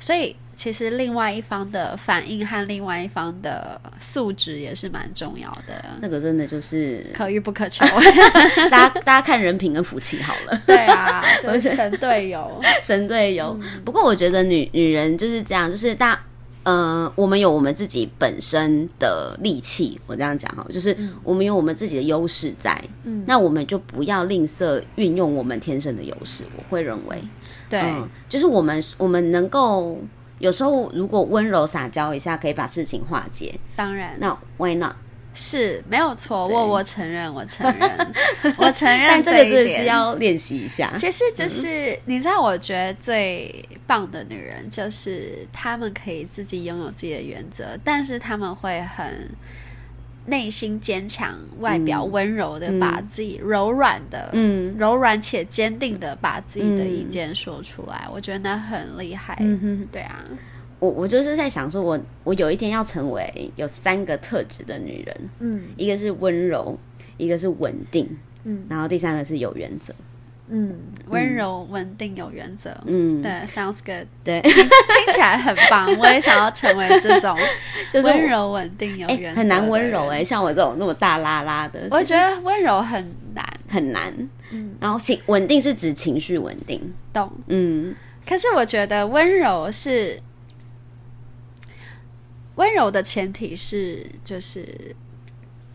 所以其实另外一方的反应和另外一方的素质也是蛮重要的。那个真的就是可遇不可求，<laughs> 大家大家看人品跟福气好了。对啊，就是神队友，神队友。不过我觉得女女人就是这样，就是大呃，我们有我们自己本身的利器，我这样讲哈，就是我们有我们自己的优势在，嗯，那我们就不要吝啬运用我们天生的优势。我会认为，对，就是我们我们能够有时候如果温柔撒娇一下，可以把事情化解。当然，那 Why not？是没有错，我我承认，我承认，我承认，<laughs> 但这个真的是要练习一下。其实就是你知道，我觉得最棒的女人就是她们可以自己拥有自己的原则，但是她们会很内心坚强，外表温柔的把自己柔软的，嗯，柔软且坚定的把自己的意见说出来。我觉得那很厉害，对啊。我我就是在想说，我我有一天要成为有三个特质的女人，嗯，一个是温柔，一个是稳定，嗯，然后第三个是有原则，嗯，温柔、稳定、有原则，嗯，对，sounds good，对，听起来很棒，我也想要成为这种，<laughs> 就是温柔、稳定、有原则，很难温柔哎，像我这种那么大拉拉的，我觉得温柔很难。很难，嗯，然后情稳定是指情绪稳定，懂，嗯，可是我觉得温柔是。温柔的前提是，就是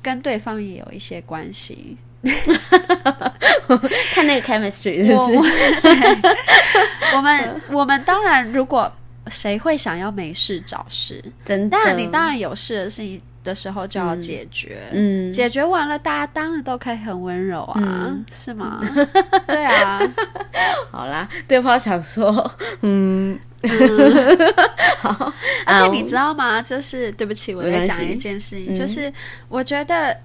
跟对方也有一些关系。<laughs> 看那个 chemistry 是不是？我 <laughs> 们我们当然，如果谁会想要没事找事？真的，你当然有事的事情的时候就要解决。嗯，解决完了，大家当然都可以很温柔啊，是吗？<laughs> 对啊。好啦，对方想说，嗯。<laughs> 好，而且你知道吗？就是对不起，我在讲一件事情，就是我觉得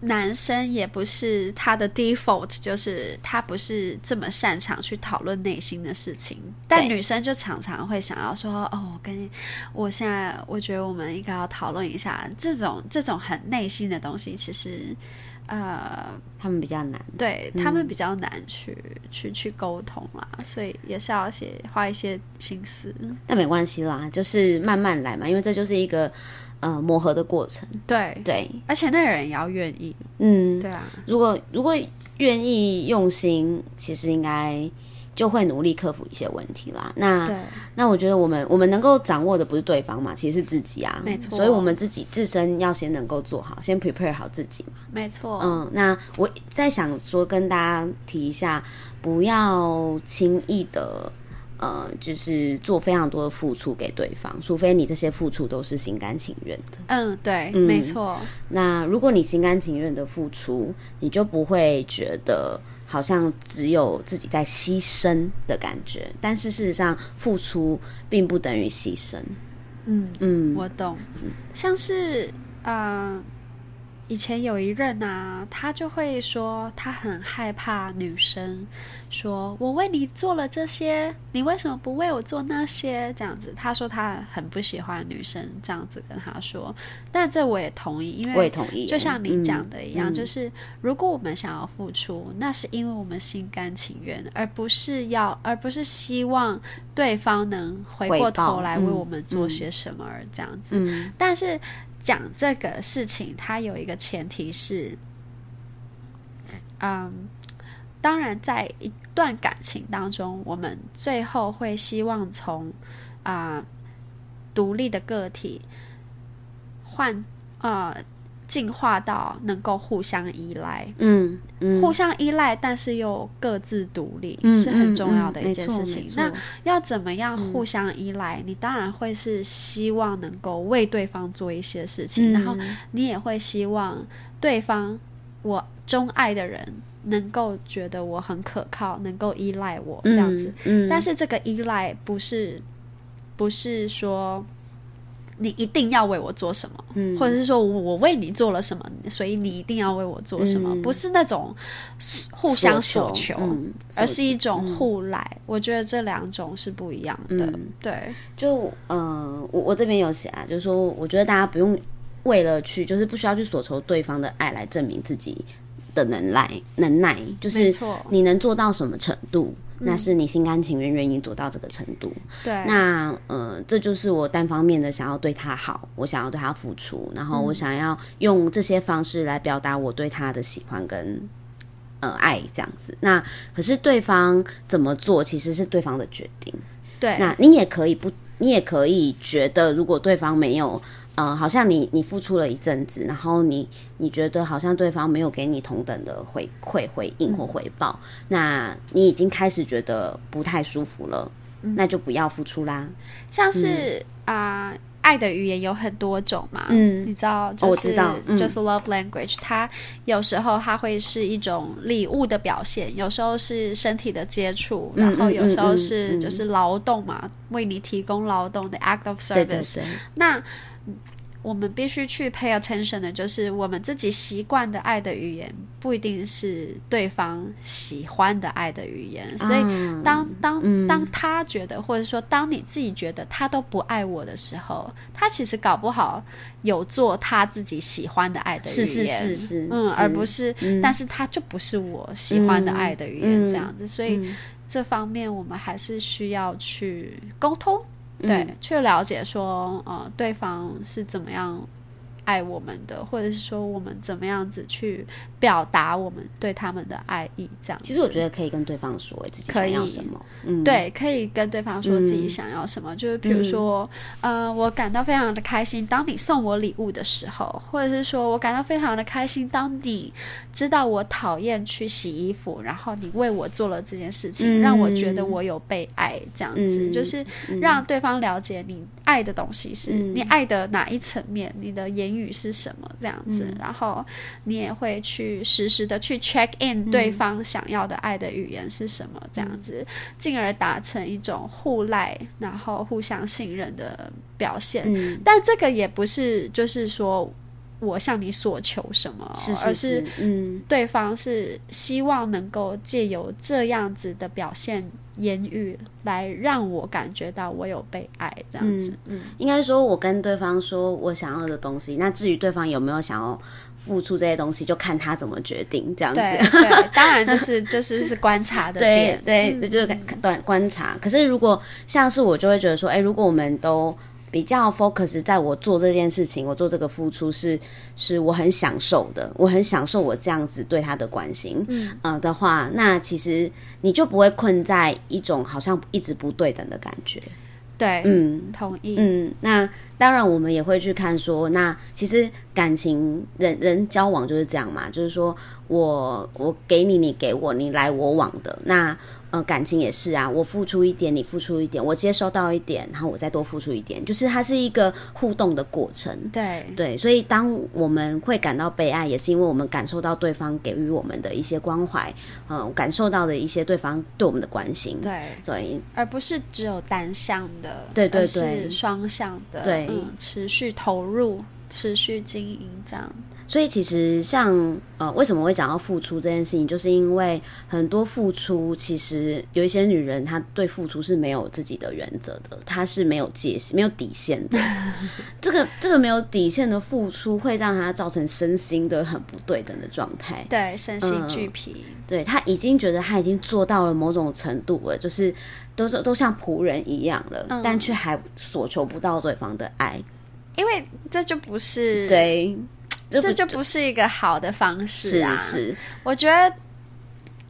男生也不是他的 default，就是他不是这么擅长去讨论内心的事情，但女生就常常会想要说：“哦，我跟你，我现在我觉得我们应该要讨论一下这种这种很内心的东西，其实。”呃，他们比较难，对他们比较难去去去沟通啦，所以也是要写花一些心思。但没关系啦，就是慢慢来嘛，因为这就是一个呃磨合的过程。对对，而且那个人也要愿意。嗯，对啊，如果如果愿意用心，其实应该。就会努力克服一些问题啦。那那我觉得我们我们能够掌握的不是对方嘛，其实是自己啊。没错，所以我们自己自身要先能够做好，先 prepare 好自己嘛。没错。嗯，那我在想说跟大家提一下，不要轻易的呃，就是做非常多的付出给对方，除非你这些付出都是心甘情愿的。嗯，对，没错。那如果你心甘情愿的付出，你就不会觉得。好像只有自己在牺牲的感觉，但是事实上付出并不等于牺牲。嗯嗯，我懂。像是啊。以前有一任啊，他就会说他很害怕女生说“我为你做了这些，你为什么不为我做那些？”这样子，他说他很不喜欢女生这样子跟他说。但这我也同意，因为我也同意，就像你讲的一样，就是如果我们想要付出，那是因为我们心甘情愿，而不是要，而不是希望对方能回过头来为我们做些什么而这样子。但是。讲这个事情，它有一个前提是，嗯，当然，在一段感情当中，我们最后会希望从啊独立的个体换啊。进化到能够互相依赖，嗯，互相依赖，但是又各自独立，是很重要的一件事情。那要怎么样互相依赖？你当然会是希望能够为对方做一些事情，然后你也会希望对方，我钟爱的人能够觉得我很可靠，能够依赖我这样子。但是这个依赖不是，不是说。你一定要为我做什么，或者是说我为你做了什么，所以你一定要为我做什么？不是那种互相索求，而是一种互赖。我觉得这两种是不一样的。对，就嗯，我我这边有写啊，就是说，我觉得大家不用为了去，就是不需要去索求对方的爱来证明自己的能耐，能耐就是你能做到什么程度。那是你心甘情愿愿意做到这个程度，对。那呃，这就是我单方面的想要对他好，我想要对他付出，然后我想要用这些方式来表达我对他的喜欢跟呃爱这样子。那可是对方怎么做，其实是对方的决定。对。那你也可以不你也可以觉得，如果对方没有，呃，好像你你付出了一阵子，然后你你觉得好像对方没有给你同等的回馈、回应或回报，那你已经开始觉得不太舒服了，那就不要付出啦。像是啊。爱的语言有很多种嘛，嗯，你知道，就是就是 love language，它有时候它会是一种礼物的表现，有时候是身体的接触，然后有时候是就是劳动嘛，为你提供劳动的 act of service，那。我们必须去 pay attention 的，就是我们自己习惯的爱的语言，不一定是对方喜欢的爱的语言。所以，当当当他觉得，或者说当你自己觉得他都不爱我的时候，他其实搞不好有做他自己喜欢的爱的语言，是是是是，嗯，而不是，但是他就不是我喜欢的爱的语言这样子。所以，这方面我们还是需要去沟通。对，去了解说，呃，对方是怎么样爱我们的，或者是说我们怎么样子去表达我们对他们的爱意，这样。其实我觉得可以跟对方说自己想要什么，嗯，对，可以跟对方说自己想要什么，就是比如说，呃，我感到非常的开心，当你送我礼物的时候，或者是说我感到非常的开心，当你。知道我讨厌去洗衣服，然后你为我做了这件事情，让我觉得我有被爱，这样子。就是让对方了解你爱的东西是你爱的哪一层面，你的言语是什么这样子，然后你也会去实时的去 check in 对方想要的爱的语言是什么这样子，进而达成一种互赖，然后互相信任的表现。但这个也不是就是说。我向你所求什么，而是嗯，对方是希望能够借由这样子的表现言语，来让我感觉到我有被爱，这样子。嗯，应该说，我跟对方说我想要的东西，那至于对方有没有想要付出这些东西，就看他怎么决定，这样子。对，<laughs> 当然就是就是是观察的点，对，就是观观察。可是如果像是我，就会觉得说，哎，如果我们都。比较 focus 在我做这件事情，我做这个付出是是我很享受的，我很享受我这样子对他的关心，嗯，呃的话，那其实你就不会困在一种好像一直不对等的感觉。对，嗯，同意，嗯，那当然我们也会去看说，那其实感情人人交往就是这样嘛，就是说我我给你，你给我，你来我往的那。呃，感情也是啊，我付出一点，你付出一点，我接收到一点，然后我再多付出一点，就是它是一个互动的过程。对对，所以当我们会感到被爱，也是因为我们感受到对方给予我们的一些关怀，嗯，感受到的一些对方对我们的关心。对，所以而不是只有单向的，对对对，是双向的，对，持续投入，持续经营这样。所以其实像呃，为什么会讲到付出这件事情，就是因为很多付出，其实有一些女人她对付出是没有自己的原则的，她是没有界限、没有底线的。<laughs> 这个这个没有底线的付出，会让她造成身心的很不对等的状态。对，身心俱疲。对她已经觉得她已经做到了某种程度了，就是都是都像仆人一样了，但却还索求不到对方的爱，因为这就不是对。这就不是一个好的方式啊！是，我觉得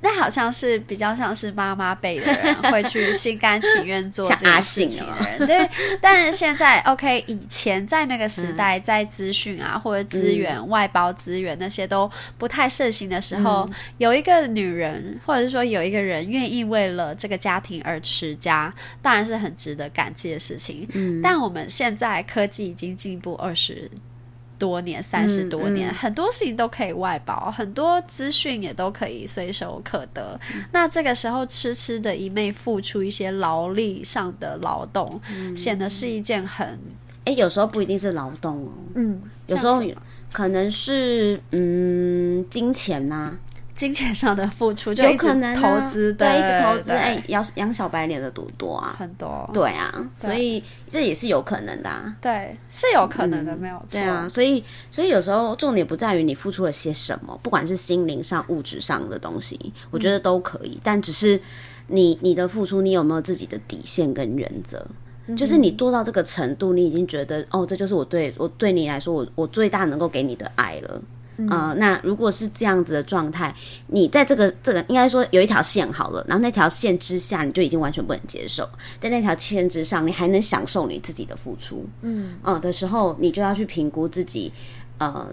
那好像是比较像是妈妈辈的人会去心甘情愿做这件事情的人。对，<laughs> 但是现在 OK，以前在那个时代，在资讯啊或者资源外包资源那些都不太盛行的时候，有一个女人或者是说有一个人愿意为了这个家庭而持家，当然是很值得感激的事情。嗯，但我们现在科技已经进步二十。多年，三十多年，很多事情都可以外包，很多资讯也都可以随手可得。那这个时候，痴痴的一昧付出一些劳力上的劳动，显得是一件很……哎，有时候不一定是劳动哦，嗯，有时候可能是嗯金钱呐。金钱上的付出就有可能投资，对，一直投资，哎，养养小白脸的多多啊，很多，对啊，所以这也是有可能的，对，是有可能的，没有错，对啊，所以所以有时候重点不在于你付出了些什么，不管是心灵上、物质上的东西，我觉得都可以，但只是你你的付出，你有没有自己的底线跟原则？就是你做到这个程度，你已经觉得哦，这就是我对我对你来说，我我最大能够给你的爱了。嗯、那如果是这样子的状态，你在这个这个应该说有一条线好了，然后那条线之下你就已经完全不能接受，在那条线之上你还能享受你自己的付出，嗯嗯的时候，你就要去评估自己，呃。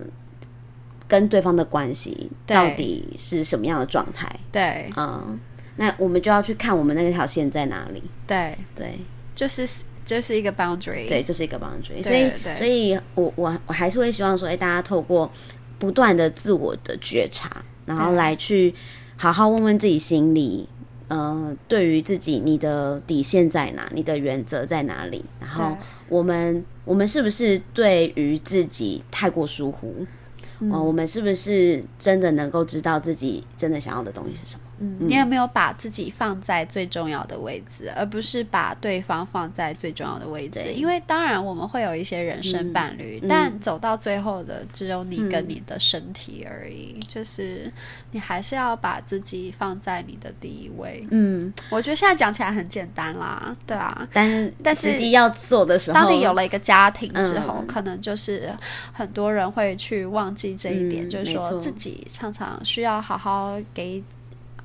跟对方的关系到底是什么样的状态？对嗯，那我们就要去看我们那条线在哪里。对，对，就是就是一个 boundary。对，就是一个 boundary。所以，所以我我我还是会希望说，哎、大家透过不断的自我的觉察，然后来去好好问问自己心里，呃，对于自己你的底线在哪，你的原则在哪里，然后我们我们是不是对于自己太过疏忽？嗯哦、我们是不是真的能够知道自己真的想要的东西是什么？你有没有把自己放在最重要的位置，而不是把对方放在最重要的位置？因为当然我们会有一些人生伴侣，嗯但走到最后的只有你跟你的身体而已。就是你还是要把自己放在你的第一位。嗯，我觉得现在讲起来很简单啦，对啊。但是但是实际要做的时候，当你有了一个家庭之后，嗯可能就是很多人会去忘记这一点，嗯就是说自己常常需要好好给。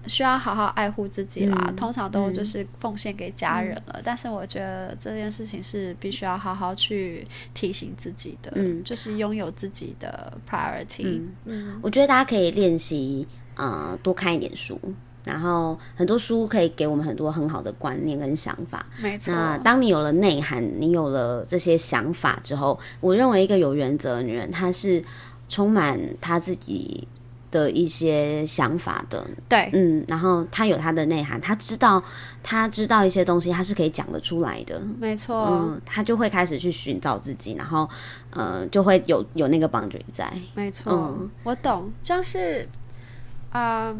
需要好好爱护自己啦，嗯通常都就是奉献给家人了。但是我觉得这件事情是必须要好好去提醒自己的，嗯就是拥有自己的 priority。嗯我觉得大家可以练习，呃，多看一点书，然后很多书可以给我们很多很好的观念跟想法。没错，那当你有了内涵，你有了这些想法之后，我认为一个有原则的女人，她是充满她自己的一些想法的，对。嗯，然后他有他的内涵，他知道，他知道一些东西，他是可以讲得出来的，没错，嗯，他就会开始去寻找自己，然后，呃，就会有有那个 boundary 在，没错，嗯。我懂，就是啊、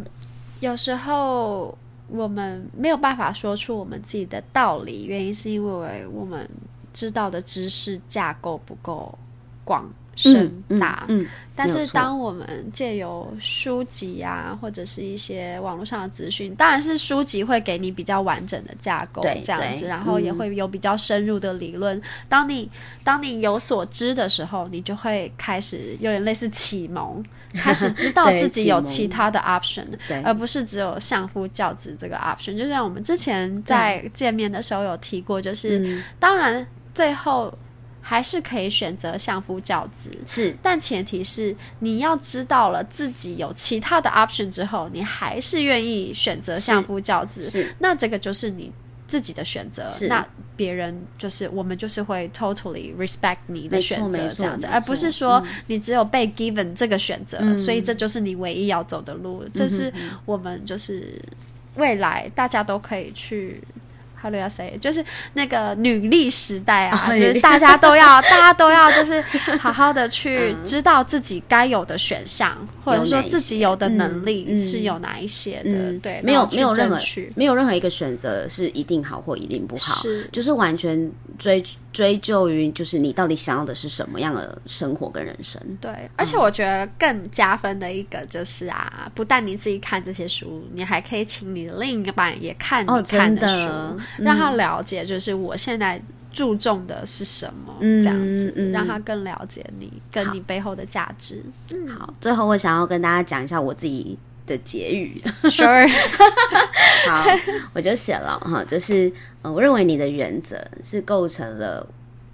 有时候我们没有办法说出我们自己的道理，原因是因为我们知道的知识架构不够广深大。嗯，嗯但是当我们借由书籍啊，或者是一些网络上的资讯，当然是书籍会给你比较完整的架构，这样子，然后也嗯会有比较深入的理论。当你当你有所知的时候，你就会开始有点类似启蒙，<laughs> 开始知道自己有其他的 option，而不是只有相夫教子这个 option。就像我们之前在见面的时候有提过，就是、嗯当然最后还是可以选择相夫教子，是。但前提是你要知道了自己有其他的 option 之后，你还是愿意选择相夫教子，是。那这个就是你自己的选择。那别人就是我们就是会 totally respect 你的选择这样子，而不是说你只有被 given 这个选择，嗯。所以这就是你唯一要走的路。这是我们就是未来大家都可以去。How do I say？就是那个女力时代啊，哦就是大家都要，大家都要，就是 <laughs> 好好的去嗯。知道自己该有的选项，或者说自己有的能嗯力嗯是有哪一些的。嗯对，没有没有任何没有任何一个选择是一定好或一定不好，是。就是完全追追究于就是你到底想要的是什么样的生活跟人生。对，而且我觉得更加分的一个就是啊，不但你自己看这些书，你还可以请你的另一半也看哦你看的书，嗯让他了解就是我现在注重的是什么，嗯这样子、嗯让他更了解你跟你背后的价值。好，最后我想要跟大家讲一下我自己的结语。<laughs> Sure，<laughs> 好，我就写了哈，就是呃，我认为你的原则是构成了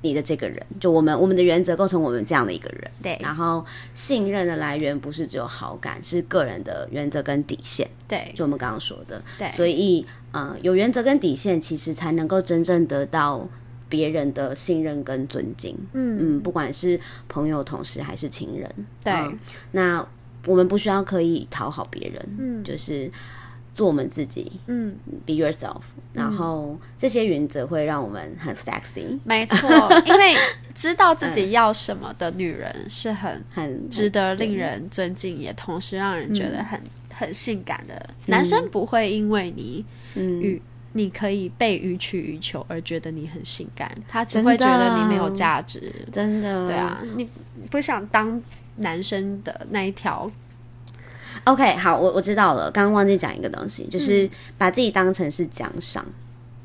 你的这个人，就我们我们的原则构成我们这样的一个人。对然后信任的来源不是只有好感，是个人的原则跟底线。对就我们刚刚说的，对所以呃，有原则跟底线，其实才能够真正得到别人的信任跟尊敬。嗯。嗯，不管是朋友、同事还是情人，对嗯那我们不需要刻意讨好别人，嗯就是做我们自己嗯，，be yourself。然后这些原则会让我们很 sexy，没错，因为 <laughs> 知道自己要什么的女人是很很值得令人尊敬，也同时让人觉得嗯。很、很性感的。男生不会因为你嗯予你可以被予取予求而觉得你很性感，他只会觉得你没有价值。真的对啊，你不想当男生的那一条，OK，好，我我知道了。刚刚忘记讲一个东西，就是把自己当成是奖赏。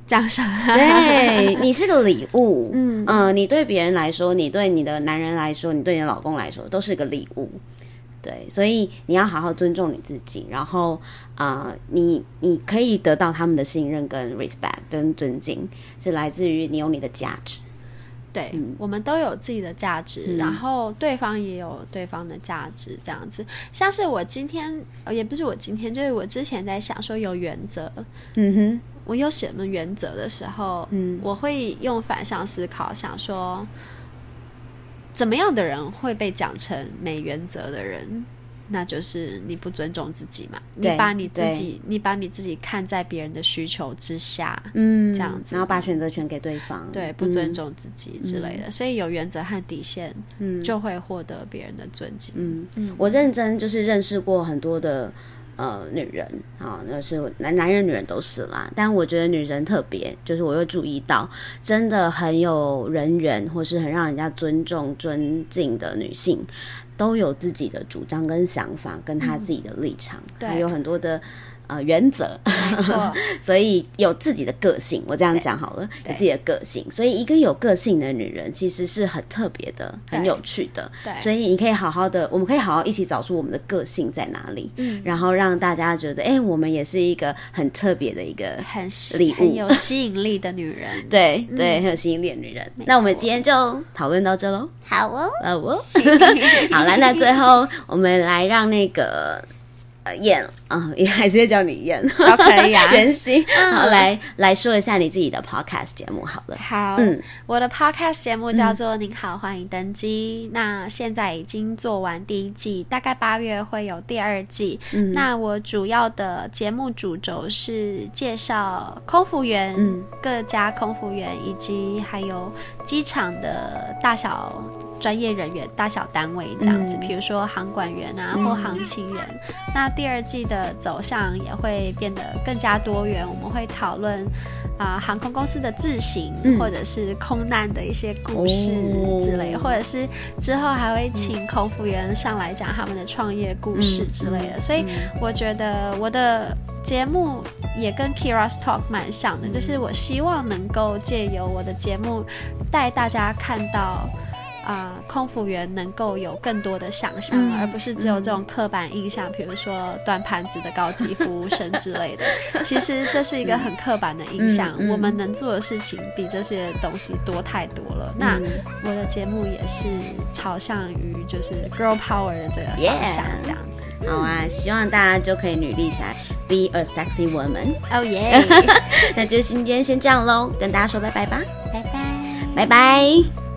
这样想。对你是个礼物，<laughs> 嗯嗯、你对别人来说，你对你的男人来说，你对你的老公来说，都是个礼物。对，所以你要好好尊重你自己，然后啊、呃你你可以得到他们的信任跟 respect 跟尊敬，是来自于你有你的价值。对，嗯。我们都有自己的价值，然后对方也有对方的价值，这样子。像是我今天，呃也不是我今天，就是我之前在想说有原则，嗯哼，我有什么原则的时候，嗯。我会用反向思考，想说，怎么样的人会被讲成没原则的人？那就是你不尊重自己嘛，你把你自己，你把你自己看在别人的需求之下，嗯，这样子。然后把选择权给对方，对，不尊重自己之类的，所以有原则和底线，嗯。就会获得别人的尊敬。嗯，我认真就是认识过很多的呃女人啊，那是男男人女人都是啦，但我觉得女人特别，就是我又注意到，真的很有人缘或是很让人家尊重尊敬的女性，都有自己的主张跟想法，跟她自己的立场，对还有很多的。呃，原则，没错，<laughs> 所以有自己的个性，我这样讲好了，有自己的个性，所以一个有个性的女人其实是很特别的，很有趣的，对。所以你可以好好的，我们可以好好一起找出我们的个性在哪里，嗯然后让大家觉得，哎、我们也是一个很特别的一个，很礼物很有。<laughs> 吸引力的女人。对对，很有吸引力的女人。那我们今天就讨论到这喽，好哦，好哦。<laughs> 好了，那最后我们来让那个。呃，燕啊，也还是叫你燕，都可以啊 <laughs> 袁熙，好，来来说一下你自己的 podcast 节目好了。好，嗯我的 podcast 节目叫做《您好，欢迎登机》。那现在已经做完第一季，大概八月会有第二季。嗯那我主要的节目主轴是介绍空服员、嗯各家空服员以及还有机场的大小。专业人员、大小单位这样子，嗯比如说航管员啊，或航勤员。那第二季的走向也会变得更加多元，我们会讨论啊、航空公司的自行，嗯或者是空难的一些故事之类，哦或者是之后还会请空服员上来讲他们的创业故事之类的。所以我觉得我的节目也跟 Kira's Talk 蛮像的，就是我希望能够借由我的节目带大家看到。啊、空服员能够有更多的想象，嗯而不是只有这种刻板印象，比如说端盘子的高级服务生之类的。<laughs> 其实这是一个很刻板的印象，我们能做的事情比这些东西多太多了。那嗯我的节目也是朝向于就是 girl power 的这个方向 Yeah 这样子。好啊，希望大家就可以努力起来，be a sexy woman。哦耶！<laughs> 那就今天先这样喽，跟大家说拜拜吧，拜拜。拜拜。